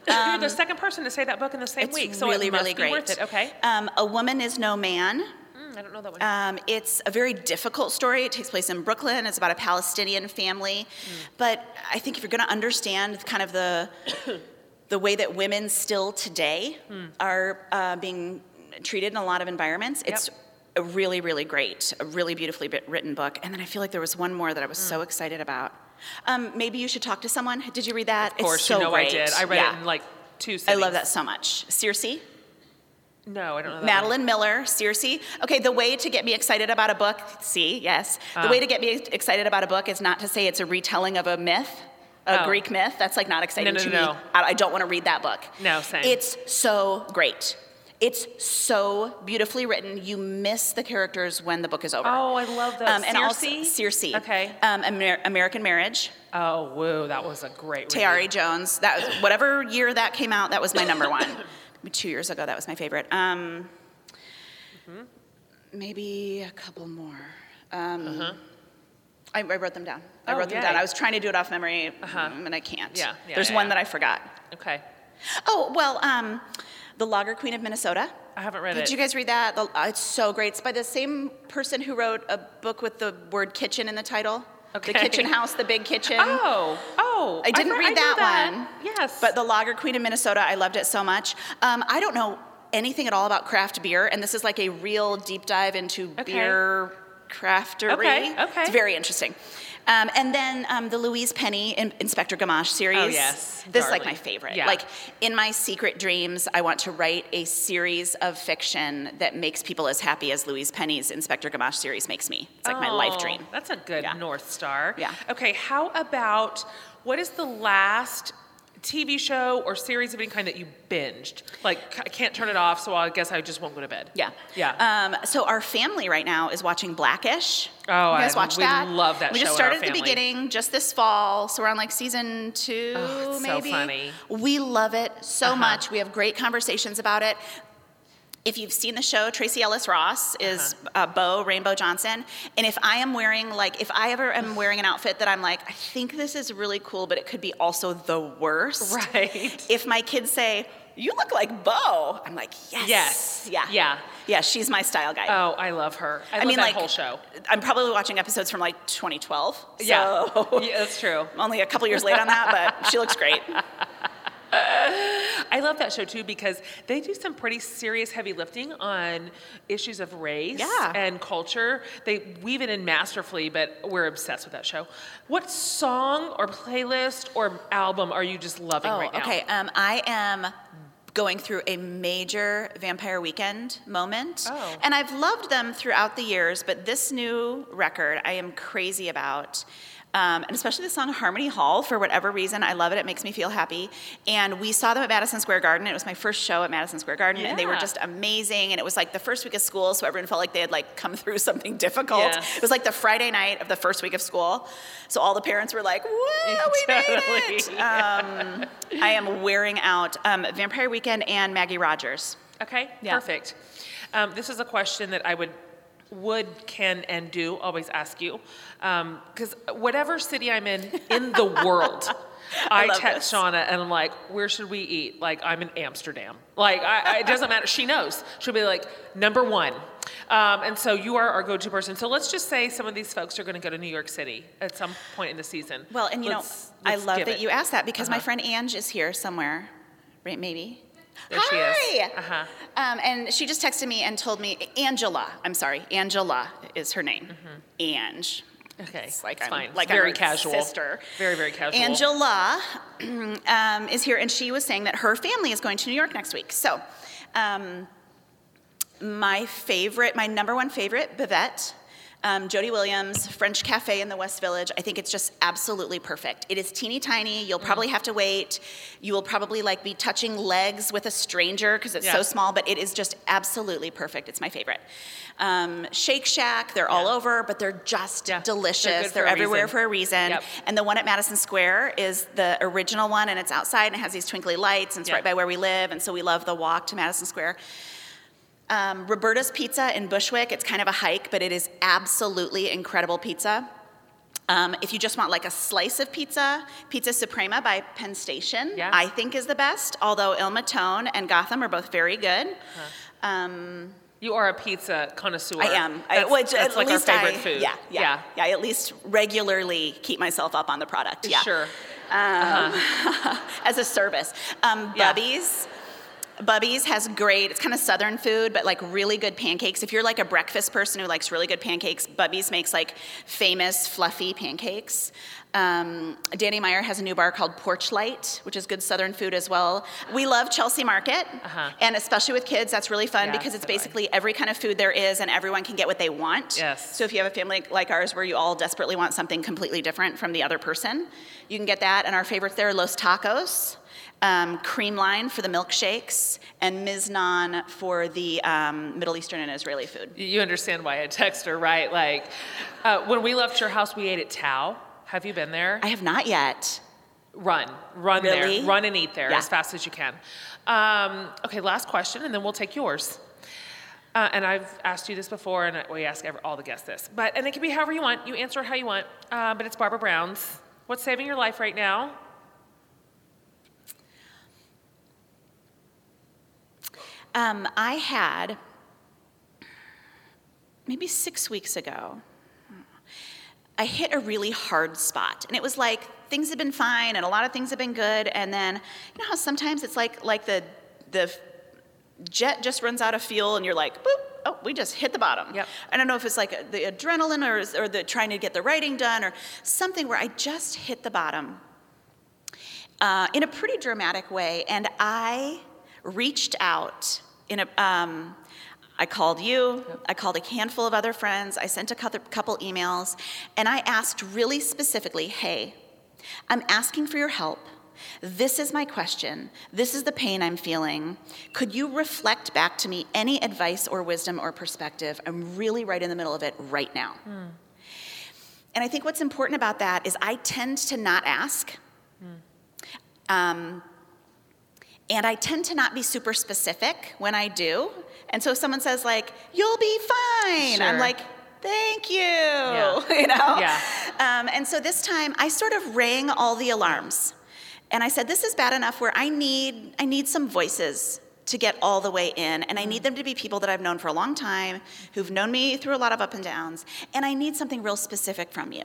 Speaker 2: You're the second person to say that book in the same
Speaker 3: it's
Speaker 2: week, so
Speaker 3: really,
Speaker 2: it must
Speaker 3: really
Speaker 2: be
Speaker 3: great.
Speaker 2: worth it. Okay.
Speaker 3: Um, a Woman is No Man.
Speaker 2: Mm, I don't know that one.
Speaker 3: Um, it's a very difficult story. It takes place in Brooklyn. It's about a Palestinian family. But I think if you're going to understand kind of the the way that women still today are uh, being treated in a lot of environments, it's a really, really great, a really beautifully written book. And then I feel like there was one more that I was so excited about. Um, maybe you should talk to someone. Did you read that?
Speaker 2: of course,
Speaker 3: it's so
Speaker 2: you know
Speaker 3: great.
Speaker 2: I did. I read
Speaker 3: Yeah.
Speaker 2: it in like two
Speaker 3: I love that so much. Circe.
Speaker 2: No, I don't know that. one.
Speaker 3: Madeline Miller, Circe. Okay, the way to get me excited about a book, see, yes. The
Speaker 2: Ah.
Speaker 3: way to get me excited about a book is not to say it's a retelling of a myth, a
Speaker 2: Oh.
Speaker 3: Greek myth. That's like not exciting
Speaker 2: no,
Speaker 3: to
Speaker 2: no.
Speaker 3: me. I don't want to read that book.
Speaker 2: No, same.
Speaker 3: It's so great. It's so beautifully written. You miss the characters when the book is over.
Speaker 2: Oh, I love those.
Speaker 3: Um, and also
Speaker 2: Circe?
Speaker 3: Circe.
Speaker 2: Okay.
Speaker 3: Um, Amer- American Marriage.
Speaker 2: Oh, whoa, that was a great.
Speaker 3: Tayari Jones. That was, whatever year that came out, that was my number one. Two years ago, that was my favorite. Um, Maybe a couple more. Um, I, I wrote them down. I.
Speaker 2: Oh,
Speaker 3: wrote them down. I was trying to do it off memory,
Speaker 2: Uh-huh.
Speaker 3: mm, and I can't.
Speaker 2: Yeah, yeah,
Speaker 3: There's
Speaker 2: yeah,
Speaker 3: one
Speaker 2: yeah.
Speaker 3: that I forgot.
Speaker 2: Okay.
Speaker 3: Oh well, um, the Lager Queen of Minnesota.
Speaker 2: I haven't read
Speaker 3: Did
Speaker 2: it.
Speaker 3: Did you guys read that? The, uh, it's so great. It's by the same person who wrote a book with the word kitchen in the title.
Speaker 2: Okay.
Speaker 3: The Kitchen House, the Big Kitchen.
Speaker 2: Oh, oh.
Speaker 3: I didn't
Speaker 2: re-
Speaker 3: read
Speaker 2: knew
Speaker 3: that, one.
Speaker 2: Yes.
Speaker 3: But the Lager Queen of Minnesota, I loved it so much. Um, I don't know anything at all about craft beer, and this is like a real deep dive into
Speaker 2: Okay.
Speaker 3: beer craftery.
Speaker 2: Okay, okay.
Speaker 3: It's very interesting. Um, and then um, the Louise Penny in- Inspector Gamache series.
Speaker 2: Oh, yes.
Speaker 3: This is like my favorite.
Speaker 2: Yeah.
Speaker 3: Like in my secret dreams, I want to write a series of fiction that makes people as happy as Louise Penny's Inspector Gamache series makes me. It's like my life
Speaker 2: Oh,
Speaker 3: dream.
Speaker 2: That's a good
Speaker 3: Yeah.
Speaker 2: North Star.
Speaker 3: Yeah.
Speaker 2: Okay, how about what is the last TV show or series of any kind that you binged? Like, I can't turn it off, so I guess I just won't go to bed.
Speaker 3: Yeah.
Speaker 2: Yeah.
Speaker 3: Um, so our family right now is watching Blackish.
Speaker 2: Oh,
Speaker 3: you guys
Speaker 2: I-
Speaker 3: watch
Speaker 2: we
Speaker 3: that?
Speaker 2: love that
Speaker 3: We just started at the beginning, just this fall. So we're on like season two,
Speaker 2: Oh, it's so
Speaker 3: maybe.
Speaker 2: funny.
Speaker 3: We love it so
Speaker 2: Uh-huh.
Speaker 3: much. We have great conversations about it. If you've seen the show, Tracee Ellis Ross is
Speaker 2: Uh-huh.
Speaker 3: uh, Bow Rainbow Johnson, and if I am wearing like, if I ever am wearing an outfit that I'm like, I think this is really cool, but it could be also the worst.
Speaker 2: Right.
Speaker 3: If my kids say, "You look like Bow," I'm like, "Yes,
Speaker 2: Yes.
Speaker 3: yeah,
Speaker 2: Yeah.
Speaker 3: yeah." She's my style guide.
Speaker 2: Oh, I love her. I, love
Speaker 3: mean,
Speaker 2: that
Speaker 3: like
Speaker 2: whole show.
Speaker 3: I'm probably watching episodes from like 2012.
Speaker 2: Yeah.
Speaker 3: so
Speaker 2: yeah, that's true.
Speaker 3: Only a couple years late on that, but she looks great.
Speaker 2: I love that show too because they do some pretty serious heavy lifting on issues of race
Speaker 3: Yeah.
Speaker 2: and culture. They weave it in masterfully, but we're obsessed with that show. What song or playlist or album are you just loving
Speaker 3: Oh,
Speaker 2: right now?
Speaker 3: okay. Um, I am going through a major Vampire Weekend moment,
Speaker 2: Oh.
Speaker 3: and I've loved them throughout the years. But this new record, I am crazy about. Um, and especially the song Harmony Hall, for whatever reason, I love it. It makes me feel happy. And we saw them at Madison Square Garden. It was my first show at Madison Square Garden, and they were just amazing. And it was like the first week of school, so everyone felt like they had like come through something difficult. It was like the Friday night of the first week of school, so all the parents were like, "Whoa, we made it!"
Speaker 2: Totally.
Speaker 3: Um, I am wearing out um, Vampire Weekend and Maggie Rogers.
Speaker 2: Okay,
Speaker 3: Yeah.
Speaker 2: perfect. Um, this is a question that I would, would, can, and do always ask you, because whatever city I'm in in the world, I,
Speaker 3: love
Speaker 2: text
Speaker 3: this.
Speaker 2: Shauna and I'm like, "Where should we eat?" Like I'm in Amsterdam. Like I, I, it doesn't matter. She knows. She'll be like number one. Um, and so you are our go-to person. So let's just say some of these folks are going to go to New York City at some point in the season.
Speaker 3: Well, and you
Speaker 2: Let's-
Speaker 3: know, I
Speaker 2: let's
Speaker 3: love that
Speaker 2: it.
Speaker 3: you asked that because my
Speaker 2: Uh-huh.
Speaker 3: friend Ange is here somewhere, right? Maybe.
Speaker 2: There she is.
Speaker 3: Hi.
Speaker 2: Uh-huh.
Speaker 3: Um, and she just texted me and told me Angela. I'm sorry, Angela is her name.
Speaker 2: Mm-hmm.
Speaker 3: Ange.
Speaker 2: Okay,
Speaker 3: It's like
Speaker 2: it's
Speaker 3: I'm
Speaker 2: fine.
Speaker 3: like
Speaker 2: very
Speaker 3: I'm
Speaker 2: casual.
Speaker 3: sister.
Speaker 2: Very, very casual.
Speaker 3: Angela um, is here, and she was saying that her family is going to New York next week. So, um, my favorite, my number one favorite, Buvette. Um, Jody Williams, French Cafe in the West Village. I think it's just absolutely perfect. It is teeny tiny. You'll probably have to wait. You will probably like be touching legs with a stranger because it's
Speaker 2: Yeah.
Speaker 3: so small, but it is just absolutely perfect. It's my favorite. Um, Shake Shack, they're all over, but they're just
Speaker 2: Yeah. They're
Speaker 3: delicious. They're,
Speaker 2: for
Speaker 3: everywhere
Speaker 2: reason.
Speaker 3: for a reason.
Speaker 2: Yep.
Speaker 3: And the one at Madison Square is the original one, and it's outside and it has these twinkly lights, and it's
Speaker 2: Yeah.
Speaker 3: right by where we live, and so we love the walk to Madison Square. Um, Roberta's Pizza in Bushwick, it's kind of a hike, but it is absolutely incredible pizza. Um, if you just want like a slice of pizza, Pizza Suprema by Penn Station,
Speaker 2: Yeah.
Speaker 3: I think is the best, although Il Mattone and Gotham are both very good.
Speaker 2: you are a pizza connoisseur.
Speaker 3: I am. I,
Speaker 2: That's,
Speaker 3: which
Speaker 2: that's
Speaker 3: at
Speaker 2: like
Speaker 3: least
Speaker 2: our favorite
Speaker 3: I,
Speaker 2: food.
Speaker 3: Yeah, yeah, yeah, I at least regularly keep myself up on the product. Yeah.
Speaker 2: Sure.
Speaker 3: as a service. Um,
Speaker 2: Yeah.
Speaker 3: Bubby's. Bubby's has great, it's kind of southern food, but like really good pancakes. If you're like a breakfast person who likes really good pancakes, Bubby's makes like famous fluffy pancakes. Um, Danny Meyer has a new bar called Porch Light, which is good southern food as well. We love Chelsea Market,
Speaker 2: Uh-huh.
Speaker 3: and especially with kids, that's really fun
Speaker 2: Yeah,
Speaker 3: because it's
Speaker 2: so do I.
Speaker 3: basically every kind of food there is, and everyone can get what they want.
Speaker 2: Yes.
Speaker 3: So if you have a family like ours where you all desperately want something completely different from the other person, you can get that. And our favorites there are Los Tacos, um, Creamline for the milkshakes, and Miznon for the um, Middle Eastern and Israeli food.
Speaker 2: You understand why I text her, right? Like, uh, when we left your house, we ate at Tao. Have you been there?
Speaker 3: I have not yet.
Speaker 2: Run, run
Speaker 3: Really?
Speaker 2: there, run and eat there
Speaker 3: Yeah.
Speaker 2: as fast as you can. Um, okay, last question, and then we'll take yours. Uh, and I've asked you this before, and we ask every, all the guests this, but and it can be however you want. You answer it how you want. Uh, but it's Barbara Brown's. What's saving your life right now?
Speaker 3: Um, I had maybe six weeks ago. I hit a really hard spot, and it was like things had been fine, and a lot of things had been good, and then you know how sometimes it's like like the the jet just runs out of fuel, and you're like, boop. Oh, we just hit the bottom.
Speaker 2: Yep.
Speaker 3: I don't know if it's like the adrenaline or, or the trying to get the writing done or something where I just hit the bottom uh, in a pretty dramatic way. And I reached out in a. Um, I called you. I called a handful of other friends. I sent a couple, emails, and I asked really specifically, "Hey, I'm asking for your help. This is my question. This is the pain I'm feeling. Could you reflect back to me any advice or wisdom or perspective? I'm really right in the middle of it right now." And I think what's important about that is I tend to not ask. Um, and I tend to not be super specific when I do. And so if someone says like, "You'll be fine,"
Speaker 2: Sure.
Speaker 3: I'm like, "Thank you,"
Speaker 2: Yeah.
Speaker 3: you know.
Speaker 2: Yeah.
Speaker 3: Um, and so this time I sort of rang all the alarms, and I said, "This is bad enough where I need I need some voices." To get all the way in, and I need them to be people that I've known for a long time, who've known me through a lot of up and downs, and I need something real specific from you.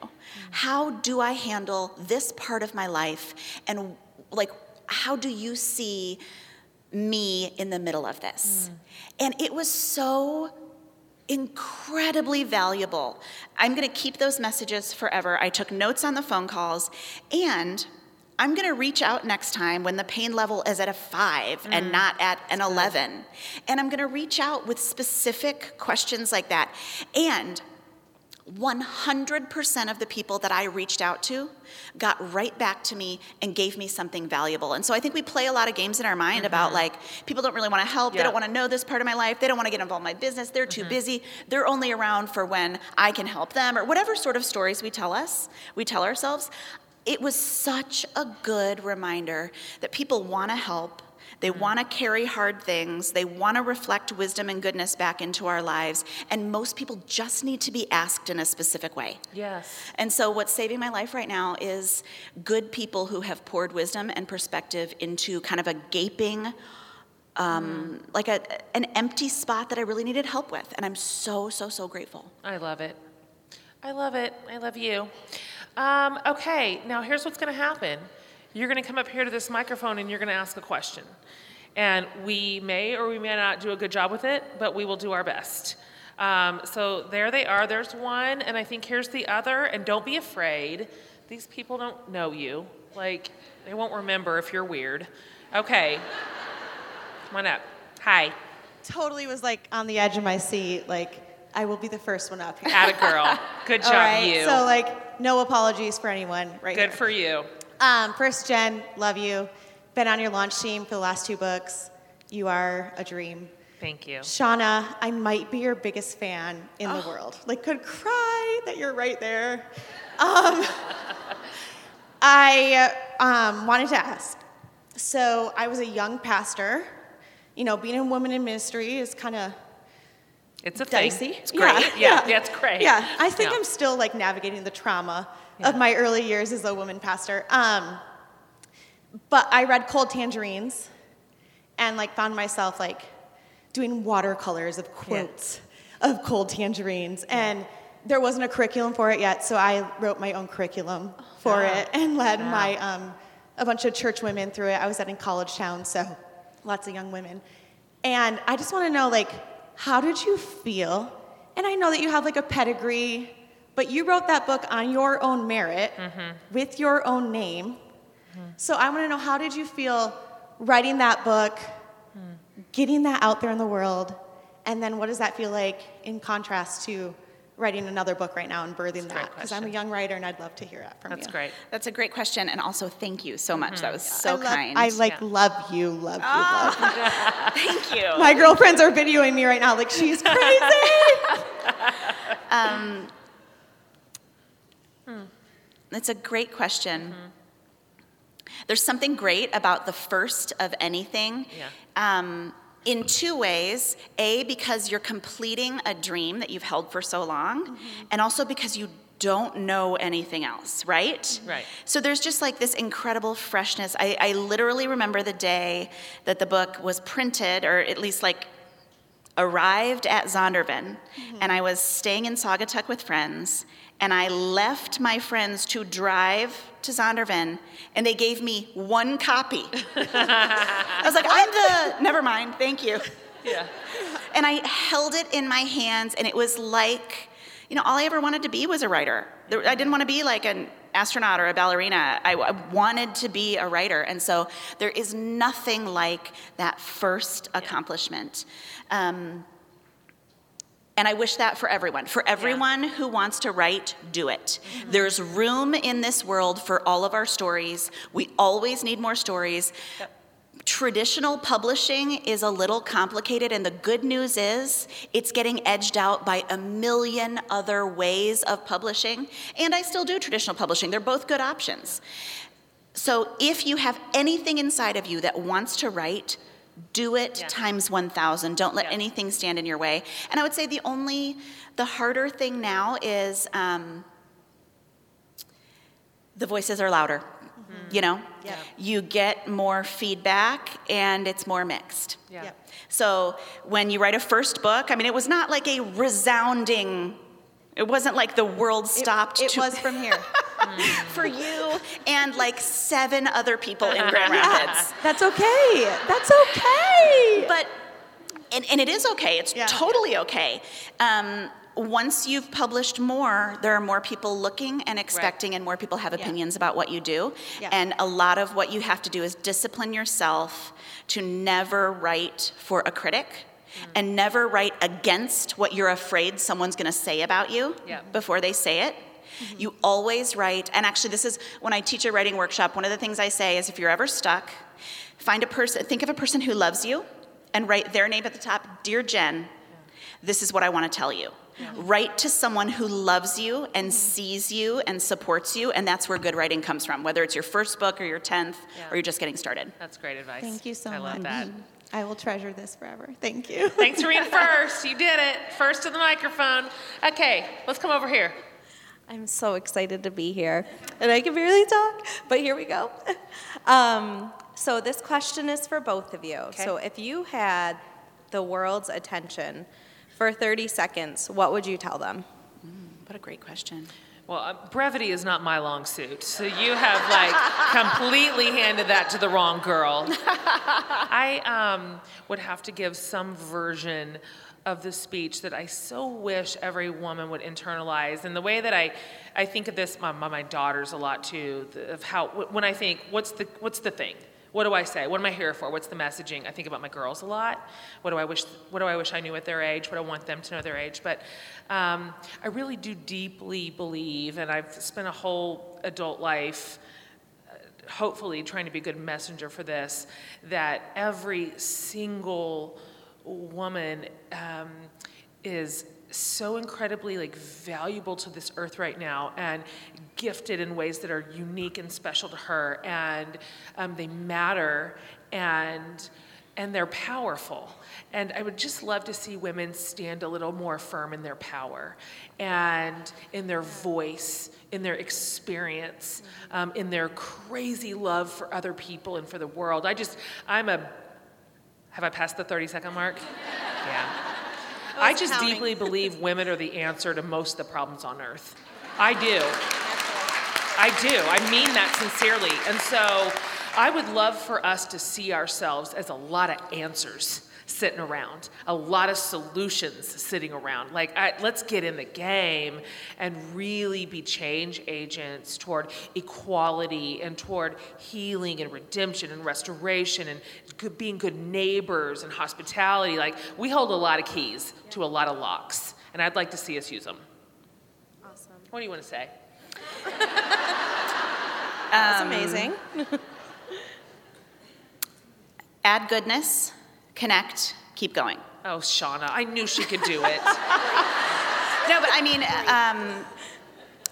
Speaker 3: How do I handle this part of my life, and like, how do you see me in the middle of this. Hmm. And it was so incredibly valuable. I'm going to keep those messages forever. I took notes on the phone calls and I'm going to reach out next time when the pain level is at a 5 hmm. and not at an 11. And I'm going to reach out with specific questions like that. And 100% of the people that I reached out to got right back to me and gave me something valuable. And so I think we play a lot of games in our mind about mm-hmm. like people don't really want to help, they don't want to know this part of my life, they don't want to get involved in my business, they're too mm-hmm. busy, they're only around for when I can help them or whatever sort of stories we tell us, we tell ourselves. It was such a good reminder that people want to help. They want to carry hard things. They want to reflect wisdom and goodness back into our lives. And most people just need to be asked in a specific way.
Speaker 2: Yes.
Speaker 3: And so, what's saving my life right now is good people who have poured wisdom and perspective into kind of a gaping, um, like a, an empty spot that I really needed help with. And I'm so, so, so grateful.
Speaker 2: I love it. I love it. I love you. Um, okay, now here's what's going to happen. You're going to come up here to this microphone and you're going to ask a question. And we may or we may not do a good job with it, but we will do our best. Um, so there they are. There's one, and I think here's the other. And don't be afraid. These people don't know you. Like, they won't remember if you're weird. Okay. Come on up. Hi.
Speaker 4: Totally was like on the edge of my seat, like I will be the first one up here.
Speaker 2: Atta girl. Good job,
Speaker 4: All right,
Speaker 2: you.
Speaker 4: so like no apologies for anyone right
Speaker 2: Good
Speaker 4: here.
Speaker 2: for you.
Speaker 4: Um, first, Jen, love you. Been on your launch team for the last two books. You are a dream.
Speaker 2: Thank you.
Speaker 4: Shauna, I might be your biggest fan in
Speaker 2: Oh.
Speaker 4: the world. Like, could cry that you're right there. Um, I um, wanted to ask. So, I was a young pastor. You know, being a woman in ministry is kind of
Speaker 2: It's a thing.
Speaker 4: dicey.
Speaker 2: It's great. Yeah, yeah, it's great.
Speaker 4: Yeah, I think
Speaker 2: Yeah.
Speaker 4: I'm still like navigating the trauma
Speaker 2: Yeah.
Speaker 4: of my early years as a woman pastor. Um, but I read Cold Tangerines and like found myself like doing watercolors of quotes of Cold Tangerines and there wasn't a curriculum for it yet, so I wrote my own curriculum for
Speaker 2: Wow.
Speaker 4: it and led
Speaker 2: Wow.
Speaker 4: my um, a bunch of church women through it. I was at in college town, so lots of young women. And I just want to know, like, how did you feel? And I know that you have like a pedigree, but you wrote that book on your own merit mm-hmm. with your own name. So I want to know, how did you feel writing that book, hmm. getting that out there in the world, and then what does that feel like in contrast to writing another book right now and birthing
Speaker 2: a
Speaker 4: that? Because I'm a young writer and I'd love to hear that from
Speaker 2: That's
Speaker 4: you.
Speaker 2: That's great.
Speaker 3: That's a great question, and also thank you so much. That mm-hmm. was so
Speaker 4: I love,
Speaker 3: kind.
Speaker 4: I like
Speaker 2: Yeah.
Speaker 4: love you, love you, love ah, you.
Speaker 3: thank you.
Speaker 4: My girlfriends are videoing me right now, like she's crazy.
Speaker 3: Um, That's a great question. There's something great about the first of anything.
Speaker 2: Yeah.
Speaker 3: Um, in two ways. A, because you're completing a dream that you've held for so long, and also because you don't know anything else, right?
Speaker 2: Right.
Speaker 3: So there's just like this incredible freshness. I, I literally remember the day that the book was printed, or at least like arrived at Zondervan, and I was staying in Saugatuck with friends, and I left my friends to drive to Zondervan, and they gave me one copy. I was like, I'm the, never mind, thank you.
Speaker 2: Yeah.
Speaker 3: And I held it in my hands, and it was like, you know, all I ever wanted to be was a writer. I didn't want to be like an astronaut or a ballerina. I, I wanted to be a writer. And so there is nothing like that first accomplishment. Um, and I wish that for everyone. For everyone who wants to write, do it. Mm-hmm. There's room in this world for all of our stories. We always need more stories. Traditional publishing is a little complicated, and the good news is it's getting edged out by a million other ways of publishing. And I still do traditional publishing, they're both good options. So if you have anything inside of you that wants to write, do it
Speaker 2: Yeah.
Speaker 3: times 1,000. Don't let
Speaker 2: Yeah.
Speaker 3: anything stand in your way. And I would say the only, the harder thing now is um, the voices are louder. You know?
Speaker 4: Yeah.
Speaker 3: You get more feedback and it's more mixed.
Speaker 2: Yeah.
Speaker 4: Yep.
Speaker 3: So when you write a first book, I mean, it was not like a resounding, it wasn't like the world stopped
Speaker 4: It
Speaker 3: to-
Speaker 4: was from here.
Speaker 3: for you and like seven other people in Grand Rapids.
Speaker 4: That's okay. That's okay.
Speaker 3: But, and, and it is okay, it's
Speaker 4: Yeah.
Speaker 3: totally okay. Um, once you've published more, there are more people looking and expecting, and more people have opinions about what you do.
Speaker 4: Yeah.
Speaker 3: And a lot of what you have to do is discipline yourself to never write for a critic.
Speaker 4: Mm.
Speaker 3: And never write against what you're afraid someone's gonna say about you
Speaker 2: Yeah.
Speaker 3: before they say it.
Speaker 4: Mm-hmm.
Speaker 3: You always write, and actually, this is when I teach a writing workshop, one of the things I say is if you're ever stuck, find a person, think of a person who loves you, and write their name at the top Dear Jen, this is what I want to tell you. Write to someone who loves you
Speaker 4: Mm-hmm.
Speaker 3: and sees you and supports you, and that's where good writing comes from, whether it's your first book or your 10th
Speaker 2: Yeah.
Speaker 3: or you're just getting started.
Speaker 2: That's great advice.
Speaker 4: Thank you so
Speaker 2: I
Speaker 4: much.
Speaker 2: love that.
Speaker 4: I will treasure this forever. Thank you.
Speaker 2: Thanks for being first. You did it. First to the microphone. Okay, let's come over here.
Speaker 5: I'm so excited to be here. And I can barely talk, but here we go. Um, so, this question is for both of you. So, if you had the world's attention for 30 seconds, what would you tell them?
Speaker 3: What a great question.
Speaker 2: Well, uh, brevity is not my long suit, so you have like completely handed that to the wrong girl. I um, would have to give some version of the speech that I so wish every woman would internalize. And the way that I, I think of this, my, my daughters a lot too, of how, when I think, what's the, what's the thing? What do I say? What am I here for? What's the messaging? I think about my girls a lot. What do I wish? What do I wish I knew at their age? What do I want them to know their age? But um, I really do deeply believe, and I've spent a whole adult life uh, hopefully trying to be a good messenger for this, that every single woman um, is so incredibly like valuable to this earth right now and gifted in ways that are unique and special to her and um, they matter and and they're powerful and i would just love to see women stand a little more firm in their power and in their voice in their experience um, in their crazy love for other people and for the world i just i'm a have I passed the 30 second mark? Yeah. I, I just counting. deeply believe women are the answer to most of the problems on earth. I do. I do. I mean that sincerely. And so I would love for us to see ourselves as a lot of answers sitting around, a lot of solutions sitting around. Like, I, let's get in the game and really be change agents toward equality and toward healing and redemption and restoration and good, being good neighbors and hospitality. Like, we hold a lot of keys to a lot of locks, and I'd like to see us use them.
Speaker 5: Awesome.
Speaker 2: What do you want to say?
Speaker 5: That's um, amazing.
Speaker 3: add goodness connect, keep going.
Speaker 2: Oh, Shauna, I knew she could do it.
Speaker 3: no, but I mean, um,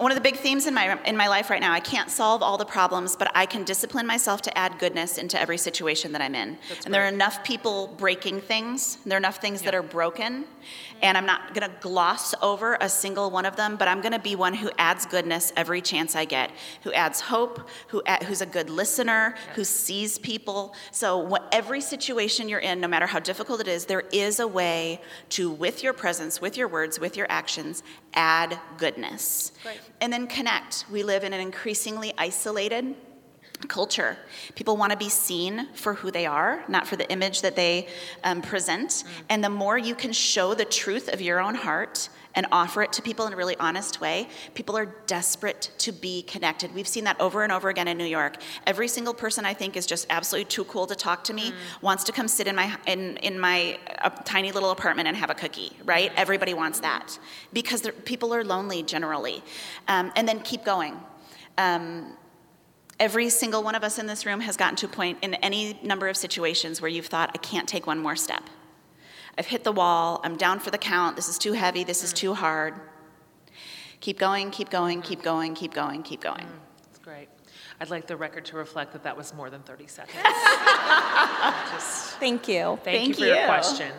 Speaker 3: one of the big themes in my in my life right now i can't solve all the problems but i can discipline myself to add goodness into every situation that i'm in That's and great. there are enough people breaking things there are enough things yeah. that are broken and i'm not going to gloss over a single one of them but i'm going to be one who adds goodness every chance i get who adds hope who who's a good listener yeah. who sees people so what, every situation you're in no matter how difficult it is there is a way to with your presence with your words with your actions add goodness. Right. And then connect. We live in an increasingly isolated culture. People want to be seen for who they are, not for the image that they um, present. Mm. And the more you can show the truth of your own heart and offer it to people in a really honest way, people are desperate to be connected. We've seen that over and over again in New York. Every single person I think is just absolutely too cool to talk to me, mm. wants to come sit in my in in my uh, tiny little apartment and have a cookie. Right? Everybody wants that because people are lonely generally, um, and then keep going. Um, every single one of us in this room has gotten to a point in any number of situations where you've thought, I can't take one more step. I've hit the wall. I'm down for the count. This is too heavy. This is too hard. Keep going, keep going, keep going, keep going, keep going.
Speaker 2: That's great. I'd like the record to reflect that that was more than 30 seconds.
Speaker 5: Just, thank you.
Speaker 2: Thank, thank you for you. your question.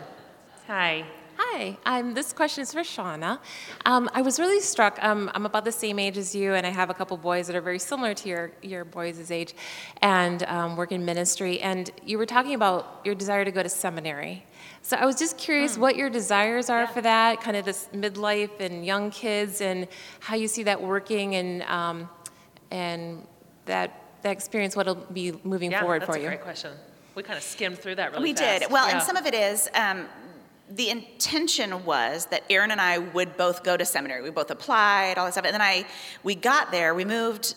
Speaker 2: Hi.
Speaker 6: Hi, um, this question is for Shauna. Um, I was really struck. Um, I'm about the same age as you, and I have a couple boys that are very similar to your, your boys' age and um, work in ministry. And you were talking about your desire to go to seminary. So I was just curious hmm. what your desires are yeah. for that, kind of this midlife and young kids, and how you see that working and um, and that that experience, what'll be moving
Speaker 2: yeah,
Speaker 6: forward
Speaker 2: for
Speaker 6: you.
Speaker 2: That's a great question. We kind of skimmed through that really quickly.
Speaker 3: we
Speaker 2: fast.
Speaker 3: did. Well, yeah. and some of it is. Um, the intention was that Aaron and I would both go to seminary. We both applied, all that stuff. And then I, we got there. We moved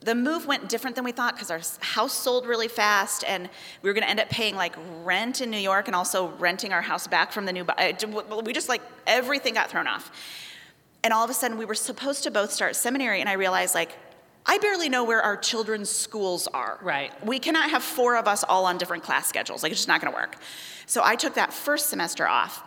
Speaker 3: the move went different than we thought because our house sold really fast and we were going to end up paying like rent in new york and also renting our house back from the new uh, we just like everything got thrown off. And all of a sudden we were supposed to both start seminary and i realized like i barely know where our children's schools are.
Speaker 2: Right.
Speaker 3: We cannot have four of us all on different class schedules like it's just not going to work. So i took that first semester off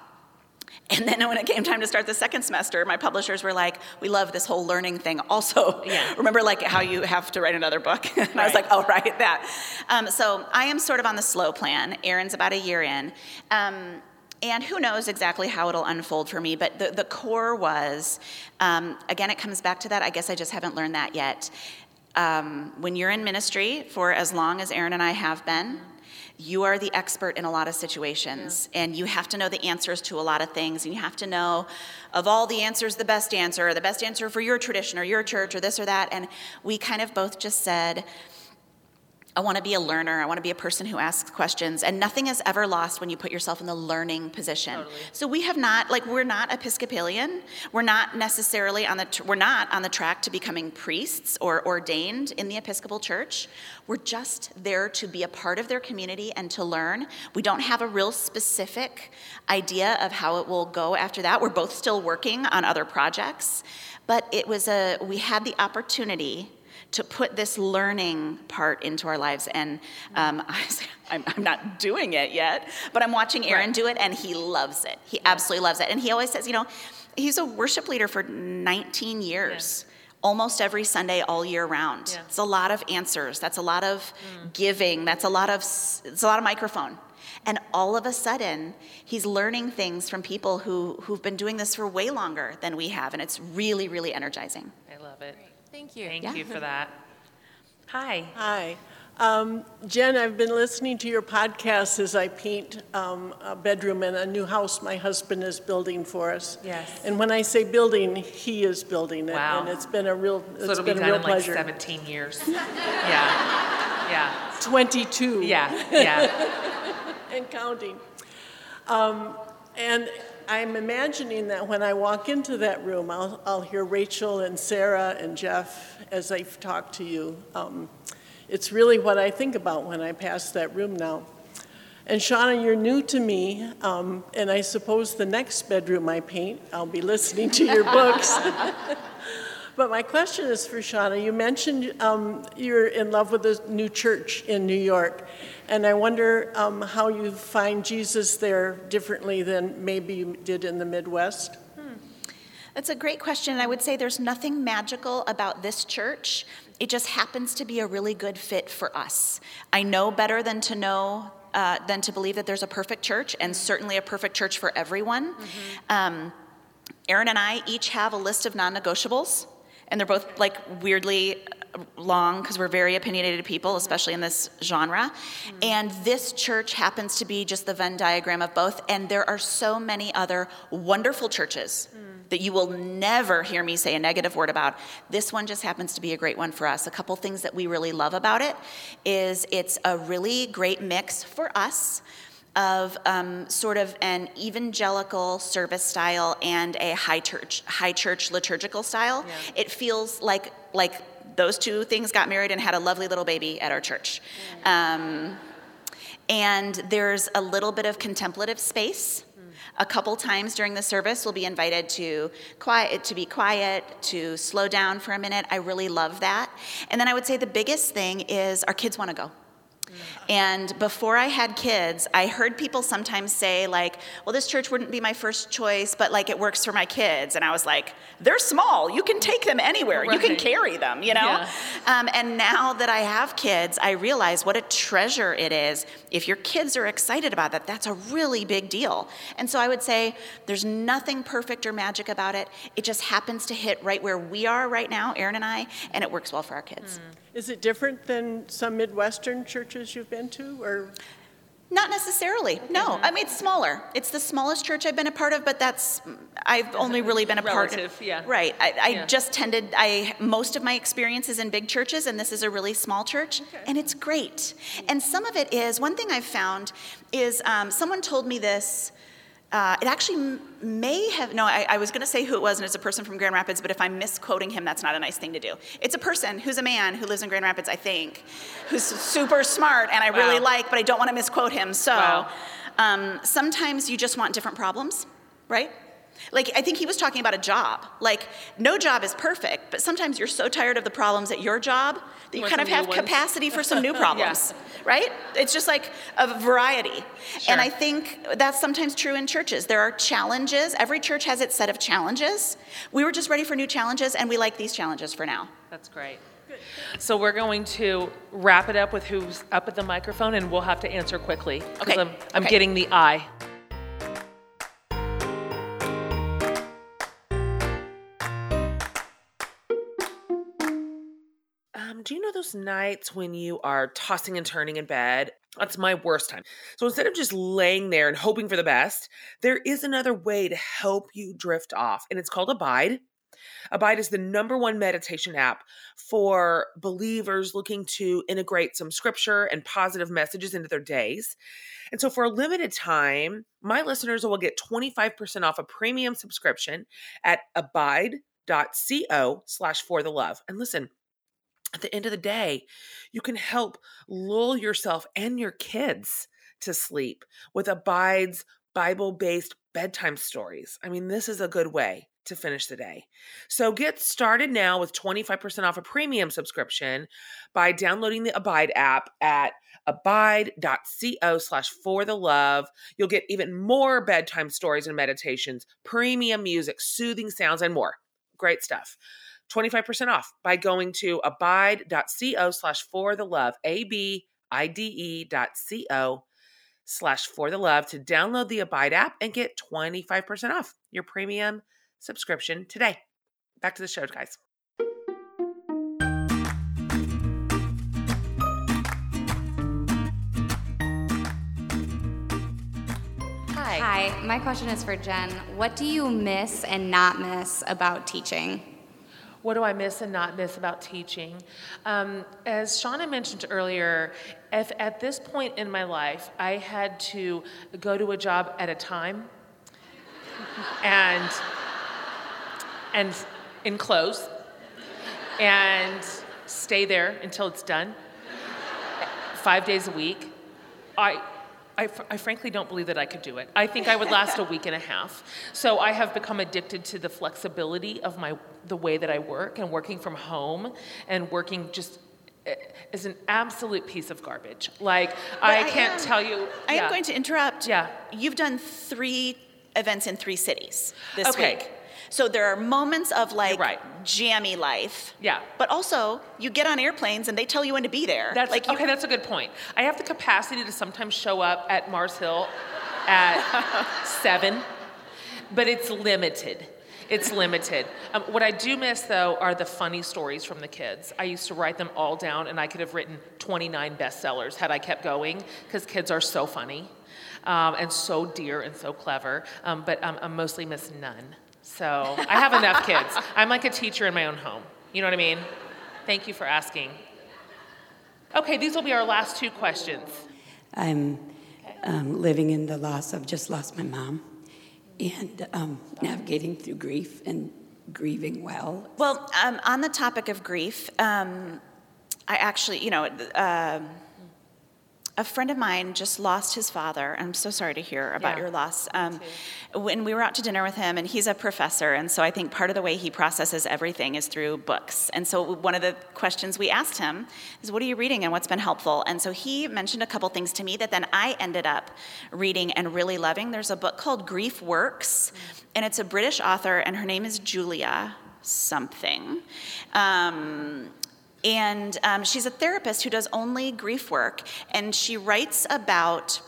Speaker 3: and then when it came time to start the second semester, my publishers were like, "We love this whole learning thing." Also, yeah. remember like how you have to write another book? and right. I was like, "Oh, right, that." Um, so I am sort of on the slow plan. Aaron's about a year in. Um, and who knows exactly how it'll unfold for me, but the, the core was, um, again, it comes back to that. I guess I just haven't learned that yet. Um, when you're in ministry for as long as Aaron and I have been, you are the expert in a lot of situations yeah. and you have to know the answers to a lot of things and you have to know of all the answers the best answer or the best answer for your tradition or your church or this or that and we kind of both just said I want to be a learner. I want to be a person who asks questions. And nothing is ever lost when you put yourself in the learning position. Totally. So we have not, like, we're not Episcopalian. We're not necessarily on the, we're not on the track to becoming priests or ordained in the Episcopal Church. We're just there to be a part of their community and to learn. We don't have a real specific idea of how it will go after that. We're both still working on other projects. But it was a, we had the opportunity to put this learning part into our lives. And um, I'm, I'm, not doing it yet, but I'm watching Aaron right. do it, and he loves it. He absolutely loves it. And he always says, you know, he's a worship leader for 19 years. Yeah. Almost every Sunday, all year round. Yeah. It's a lot of answers. That's a lot of mm. giving. That's a lot of it's a lot of microphone. And all of a sudden, he's learning things from people who, who've been doing this for way longer than we have. And it's really, really energizing.
Speaker 2: I love it.
Speaker 6: Thank you.
Speaker 2: Thank yeah. you for that. Hi.
Speaker 7: Hi. Um, Jen, I've been listening to your podcast as I paint um, a bedroom in a new house my husband is building for us.
Speaker 2: Yes.
Speaker 7: And when I say building, he is building it,
Speaker 2: wow.
Speaker 7: and it's been a real
Speaker 2: it's
Speaker 7: so it'll
Speaker 2: been
Speaker 7: be
Speaker 2: a real
Speaker 7: pleasure.
Speaker 2: Like 17 years. yeah. Yeah.
Speaker 7: 22.
Speaker 2: Yeah. Yeah.
Speaker 7: and counting. Um, and I'm imagining that when I walk into that room, I'll, I'll hear Rachel and Sarah and Jeff as I talk to you. Um, it's really what I think about when I pass that room now. And Shauna, you're new to me, um, and I suppose the next bedroom I paint, I'll be listening to your books. But my question is for Shauna. You mentioned um, you're in love with a new church in New York. And I wonder um, how you find Jesus there differently than maybe you did in the Midwest. Hmm.
Speaker 3: That's a great question. I would say there's nothing magical about this church. It just happens to be a really good fit for us. I know better than to know uh, than to believe that there's a perfect church, and certainly a perfect church for everyone. Mm-hmm. Um, Aaron and I each have a list of non negotiables, and they're both like weirdly long because we're very opinionated people, especially in this genre. Mm-hmm. And this church happens to be just the Venn diagram of both. And there are so many other wonderful churches mm. that you will never hear me say a negative word about. This one just happens to be a great one for us. A couple things that we really love about it is it's a really great mix for us of um, sort of an evangelical service style and a high church high church liturgical style. Yeah. It feels like like those two things got married and had a lovely little baby at our church. Um, and there's a little bit of contemplative space. A couple times during the service, we'll be invited to quiet, to be quiet, to slow down for a minute. I really love that. And then I would say the biggest thing is our kids want to go. And before I had kids, I heard people sometimes say, like, well, this church wouldn't be my first choice, but like it works for my kids. And I was like, they're small. You can take them anywhere. Right. You can carry them, you know? Yeah. Um, and now that I have kids, I realize what a treasure it is. If your kids are excited about that, that's a really big deal. And so I would say there's nothing perfect or magic about it. It just happens to hit right where we are right now, Aaron and I, and it works well for our kids. Mm.
Speaker 7: Is it different than some Midwestern churches you've been to, or?
Speaker 3: Not necessarily. No, I mean it's smaller. It's the smallest church I've been a part of, but that's I've only really been a
Speaker 2: Relative,
Speaker 3: part.
Speaker 2: of yeah.
Speaker 3: Right. I, I yeah. just tended. I most of my experience is in big churches, and this is a really small church, okay. and it's great. And some of it is one thing I've found is um, someone told me this uh, it actually may have, no, I, I was going to say who it was, and it's a person from Grand Rapids, but if I'm misquoting him, that's not a nice thing to do. It's a person who's a man who lives in Grand Rapids, I think, who's super smart and I wow. really like, but I don't want to misquote him. So wow. um, sometimes you just want different problems, right? Like, I think he was talking about a job. Like, no job is perfect, but sometimes you're so tired of the problems at your job that you kind of have capacity for some new problems, yeah. right? It's just like a variety. Sure. And I think that's sometimes true in churches. There are challenges. Every church has its set of challenges. We were just ready for new challenges, and we like these challenges for now.
Speaker 2: That's great. So we're going to wrap it up with who's up at the microphone, and we'll have to answer quickly.
Speaker 3: Okay.
Speaker 2: I'm, I'm
Speaker 3: okay.
Speaker 2: getting the eye. Um, do you know those nights when you are tossing and turning in bed? That's my worst time. So instead of just laying there and hoping for the best, there is another way to help you drift off, and it's called Abide.
Speaker 1: Abide is the number one meditation app for believers looking to integrate some scripture and positive messages into their days. And so, for a limited time, my listeners will get 25% off a premium subscription at abide.co slash for the love. And listen, at the end of the day, you can help lull yourself and your kids to sleep with Abide's Bible based bedtime stories. I mean, this is a good way to finish the day. So get started now with 25% off a premium subscription by downloading the Abide app at abide.co slash for the love. You'll get even more bedtime stories and meditations, premium music, soothing sounds, and more. Great stuff. 25% off by going to abide.co slash for the love, A-B-I-D-E dot C-O slash for the love to download the Abide app and get 25% off your premium subscription today. Back to the show, guys.
Speaker 8: Hi. Hi, my question is for Jen. What do you miss and not miss about teaching?
Speaker 2: What do I miss and not miss about teaching? Um, as Shauna mentioned earlier, if at this point in my life I had to go to a job at a time and and in clothes and stay there until it's done five days a week, I I, fr- I, frankly don't believe that I could do it. I think I would last a week and a half. So I have become addicted to the flexibility of my the way that I work and working from home and working just eh, is an absolute piece of garbage. Like I, I, can't am, tell you.
Speaker 3: I
Speaker 2: yeah.
Speaker 3: am going to interrupt.
Speaker 2: Yeah.
Speaker 3: You've done three events in three cities this
Speaker 2: okay.
Speaker 3: week. So there are moments of like
Speaker 2: right.
Speaker 3: jammy life.
Speaker 2: Yeah.
Speaker 3: But also, you get on airplanes and they tell you when to be there.
Speaker 2: That's
Speaker 3: like
Speaker 2: you, okay. That's a good point. I have the capacity to sometimes show up at Mars Hill at seven, but it's limited. It's limited. Um, what I do miss, though, are the funny stories from the kids. I used to write them all down, and I could have written 29 bestsellers had I kept going, because kids are so funny um, and so dear and so clever. Um, but um, I mostly miss none. So I have enough kids. I'm like a teacher in my own home. You know what I mean? Thank you for asking. Okay, these will be our last two questions.
Speaker 9: I'm um, living in the loss of just lost my mom and um, navigating through grief and grieving well.
Speaker 3: Well, um, on the topic of grief, um, I actually, you know, uh, a friend of mine just lost his father. I'm so sorry to hear about
Speaker 2: yeah,
Speaker 3: your loss. Um, when we were out to dinner with him, and he's a professor, and so I think part of the way he processes everything is through books. And so one of the questions we asked him is, "What are you reading, and what's been helpful?" And so he mentioned a couple things to me that then I ended up reading and really loving. There's a book called Grief Works, and it's a British author, and her name is Julia something. Um, and um, she's a therapist who does only grief work, and she writes about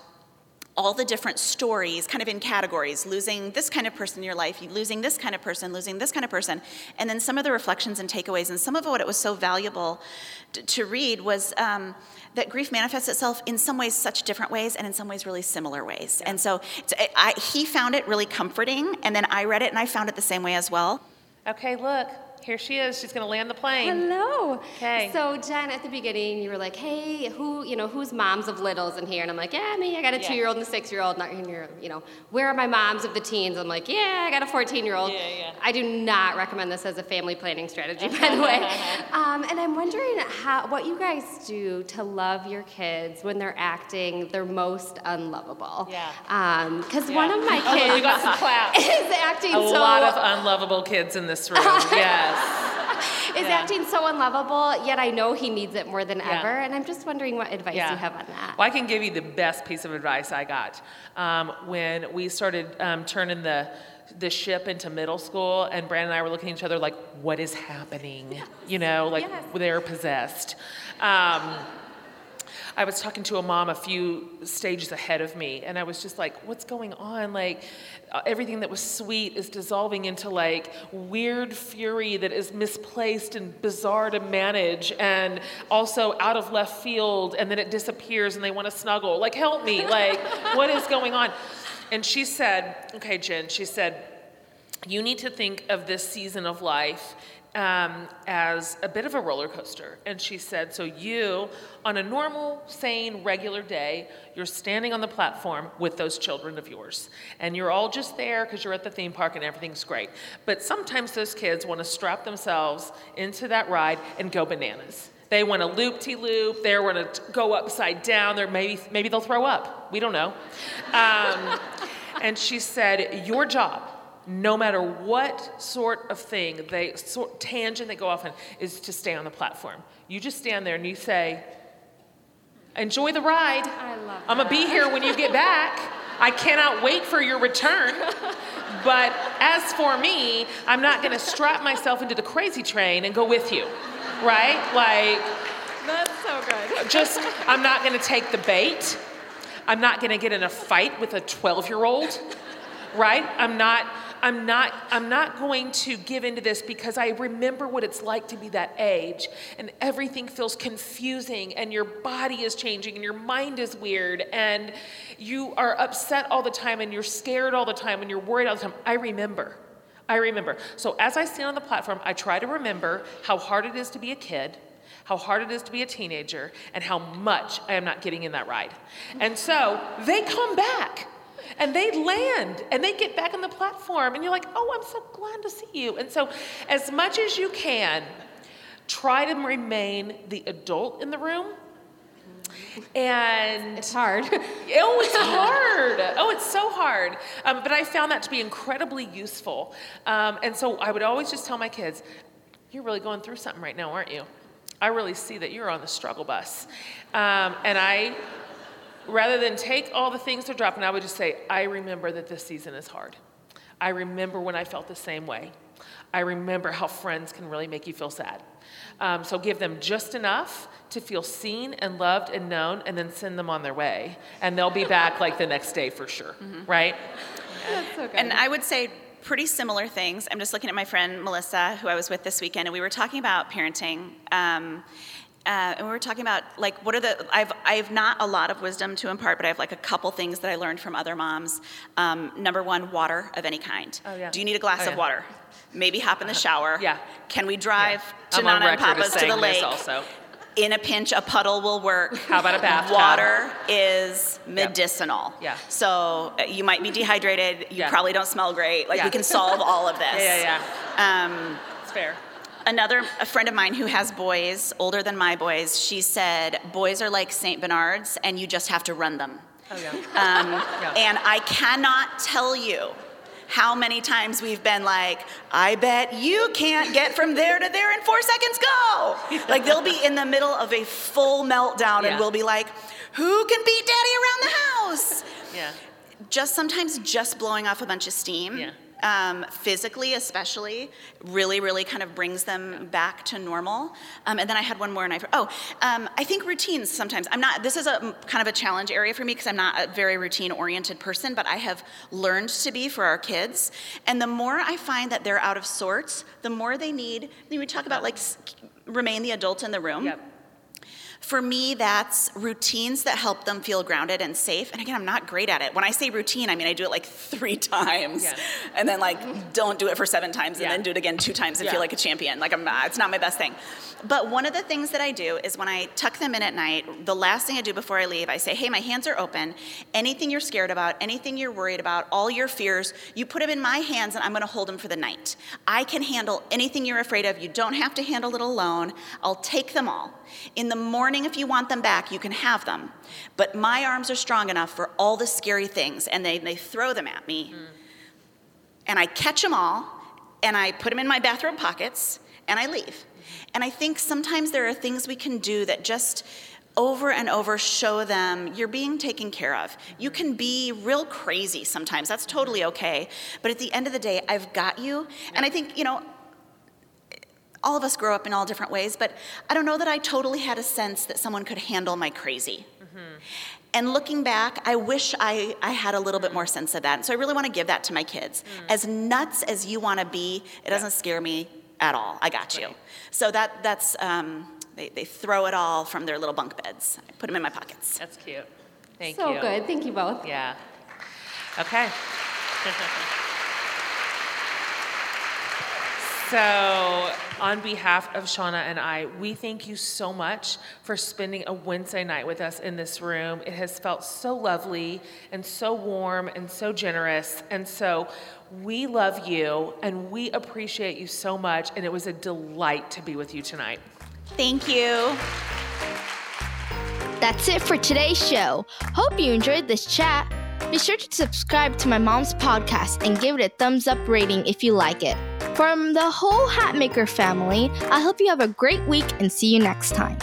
Speaker 3: all the different stories kind of in categories losing this kind of person in your life losing this kind of person losing this kind of person. And then some of the reflections and takeaways and some of what it was so valuable to, to read was um, that grief manifests itself in some ways such different ways and in some ways really similar ways. And so I, he found it really comforting and then i read it and i found it the same way as well.
Speaker 2: Okay look here she is. She's going to land the plane.
Speaker 10: Hello.
Speaker 2: Okay.
Speaker 10: So Jen, at the beginning, you were like, "Hey, who, you know, who's moms of littles in here?" And I'm like, "Yeah, me. I got a yeah. two-year-old and a six-year-old." Not here, you know. Where are my moms of the teens? I'm like, "Yeah, I got a 14-year-old."
Speaker 2: Yeah, yeah.
Speaker 10: I do not recommend this as a family planning strategy, by the way. um, and I'm wondering how, what you guys do to love your kids when they're acting their most unlovable.
Speaker 2: Yeah.
Speaker 10: Because um, yeah. one of my kids
Speaker 2: oh, you got some claps.
Speaker 10: is acting
Speaker 2: a
Speaker 10: so.
Speaker 2: A lot of unlovable kids in this room. yes.
Speaker 10: is yeah. acting so unlovable, yet I know he needs it more than
Speaker 2: yeah.
Speaker 10: ever. And I'm just wondering what advice
Speaker 2: yeah.
Speaker 10: you have on that.
Speaker 2: Well, I can give you the best piece of advice I got um, when we started um, turning the the ship into middle school, and Brandon and I were looking at each other like, "What is happening?" Yes. You know, like
Speaker 10: yes.
Speaker 2: they're possessed. Um, I was talking to a mom a few stages ahead of me, and I was just like, what's going on? Like, Uh, everything that was sweet is dissolving into like weird fury that is misplaced and bizarre to manage, and also out of left field, and then it disappears and they want to snuggle. Like, help me. Like, what is going on? And she said, okay, Jen, she said, you need to think of this season of life um, as a bit of a roller coaster. And she said, So you, on a normal, sane, regular day, you're standing on the platform with those children of yours. And you're all just there because you're at the theme park and everything's great. But sometimes those kids want to strap themselves into that ride and go bananas. They want to loop de loop. They want to go upside down. They're maybe, maybe they'll throw up. We don't know. Um, and she said, Your job no matter what sort of thing they sort tangent they go off on is to stay on the platform. You just stand there and you say enjoy the ride.
Speaker 10: I love
Speaker 2: i'm gonna be here when you get back. I cannot wait for your return. But as for me i'm not gonna strap myself into the crazy train and go with you right? Like
Speaker 5: That's so good.
Speaker 2: just i'm not gonna take the bait. I'm not gonna get in a fight with a 12 year old right? I'm not I'm not, I'm not going to give into this because I remember what it's like to be that age and everything feels confusing and your body is changing and your mind is weird and you are upset all the time and you're scared all the time and you're worried all the time. I remember. I remember. So as I stand on the platform, I try to remember how hard it is to be a kid how hard it is to be a teenager, and how much I am not getting in that ride. And so they come back and they land and they get back on the platform and you're like oh i'm so glad to see you. And so as much as you can try to remain the adult in the room and
Speaker 10: it's hard.
Speaker 2: Oh it's hard. Oh it's so hard. Um, but i found that to be incredibly useful. Um, and so i would always just tell my kids you're really going through something right now aren't you? I really see that you're on the struggle bus. Um, and i rather than take all the things they're dropping, I would just say, I remember that this season is hard. I remember when I felt the same way. I remember how friends can really make you feel sad. Um, so give them just enough to feel seen and loved and known, and then send them on their way. And they'll be back like the next day for sure, mm-hmm. right?
Speaker 3: That's so good. And I would say pretty similar things. I'm just looking at my friend Melissa, who I was with this weekend, and we were talking about parenting. Um, uh, and we were talking about like what are the I've I've not a lot of wisdom to impart, but I have like a couple things that I learned from other moms. Um, number one, water of any kind.
Speaker 2: Oh, yeah.
Speaker 3: Do you need a glass
Speaker 2: oh, yeah.
Speaker 3: of water? Maybe hop in the shower.
Speaker 2: Yeah.
Speaker 3: Can we drive
Speaker 2: yeah.
Speaker 3: to Nana and Papa's to the lake?
Speaker 2: also.
Speaker 3: In a pinch, a puddle will work.
Speaker 2: How about a bathtub?
Speaker 3: Water is medicinal.
Speaker 2: Yeah.
Speaker 3: So uh, you might be dehydrated. You
Speaker 2: Yeah.
Speaker 3: probably don't smell great. Like
Speaker 2: Yeah.
Speaker 3: we can solve all of this.
Speaker 2: Yeah, yeah,
Speaker 3: Um,
Speaker 2: It's fair.
Speaker 3: Another a friend of mine who has boys older than my boys she said boys are like saint bernards and you just have to run them
Speaker 2: Oh, yeah.
Speaker 3: um,
Speaker 2: Yeah.
Speaker 3: and i cannot tell you how many times we've been like i bet you can't get from there to there in four seconds go like they'll be in the middle of a full meltdown
Speaker 2: Yeah.
Speaker 3: and we'll be like who can beat daddy around the house
Speaker 2: Yeah.
Speaker 3: just sometimes just blowing off a bunch of steam
Speaker 2: Yeah.
Speaker 3: Um, physically especially really really kind of brings them back to normal. Um, and then i had one more and i oh um, i think routines sometimes. I'm not this is a kind of a challenge area for me because i'm not a very routine oriented person but i have learned to be for our kids. And the more i find that they're out of sorts the more they need we talk about like remain the adult in the room.
Speaker 2: Yep.
Speaker 3: For me, that's routines that help them feel grounded and safe. And again, I'm not great at it. When I say routine, I mean I do it like three times,
Speaker 2: Yeah.
Speaker 3: and then like don't do it for seven times, and
Speaker 2: Yeah.
Speaker 3: then do it again two times and
Speaker 2: Yeah.
Speaker 3: feel like a champion. Like I'm not, it's not my best thing. But one of the things that I do is when I tuck them in at night, the last thing I do before I leave, I say, "Hey, my hands are open. Anything you're scared about, anything you're worried about, all your fears, you put them in my hands, and I'm going to hold them for the night. I can handle anything you're afraid of. You don't have to handle it alone. I'll take them all. In the morning, if you want them back, you can have them. But my arms are strong enough for all the scary things, and they, they throw them at me. Mm. And I catch them all, and I put them in my bathrobe pockets, and I leave. And I think sometimes there are things we can do that just over and over show them you're being taken care of. You can be real crazy sometimes, that's totally okay. But at the end of the day, I've got you. And I think, you know, all of us grow up in all different ways, but I don't know that I totally had a sense that someone could handle my crazy. And looking back, I wish I, I had a little bit more sense of that. So I really want to give that to my kids. As nuts as you want to be, it doesn't scare me at all. I got you. So that that's um, they, they throw it all from their little bunk beds. I put them in my pockets.
Speaker 2: That's cute. Thank
Speaker 10: so
Speaker 2: you.
Speaker 10: So good. Thank you both.
Speaker 2: Yeah. Okay. So, on behalf of Shauna and I, we thank you so much for spending a Wednesday night with us in this room. It has felt so lovely and so warm and so generous. And so, we love you and we appreciate you so much. And it was a delight to be with you tonight.
Speaker 3: Thank you.
Speaker 11: That's it for today's show. Hope you enjoyed this chat. Be sure to subscribe to my mom's podcast and give it a thumbs up rating if you like it. From the whole Hatmaker family, I hope you have a great week and see you next time.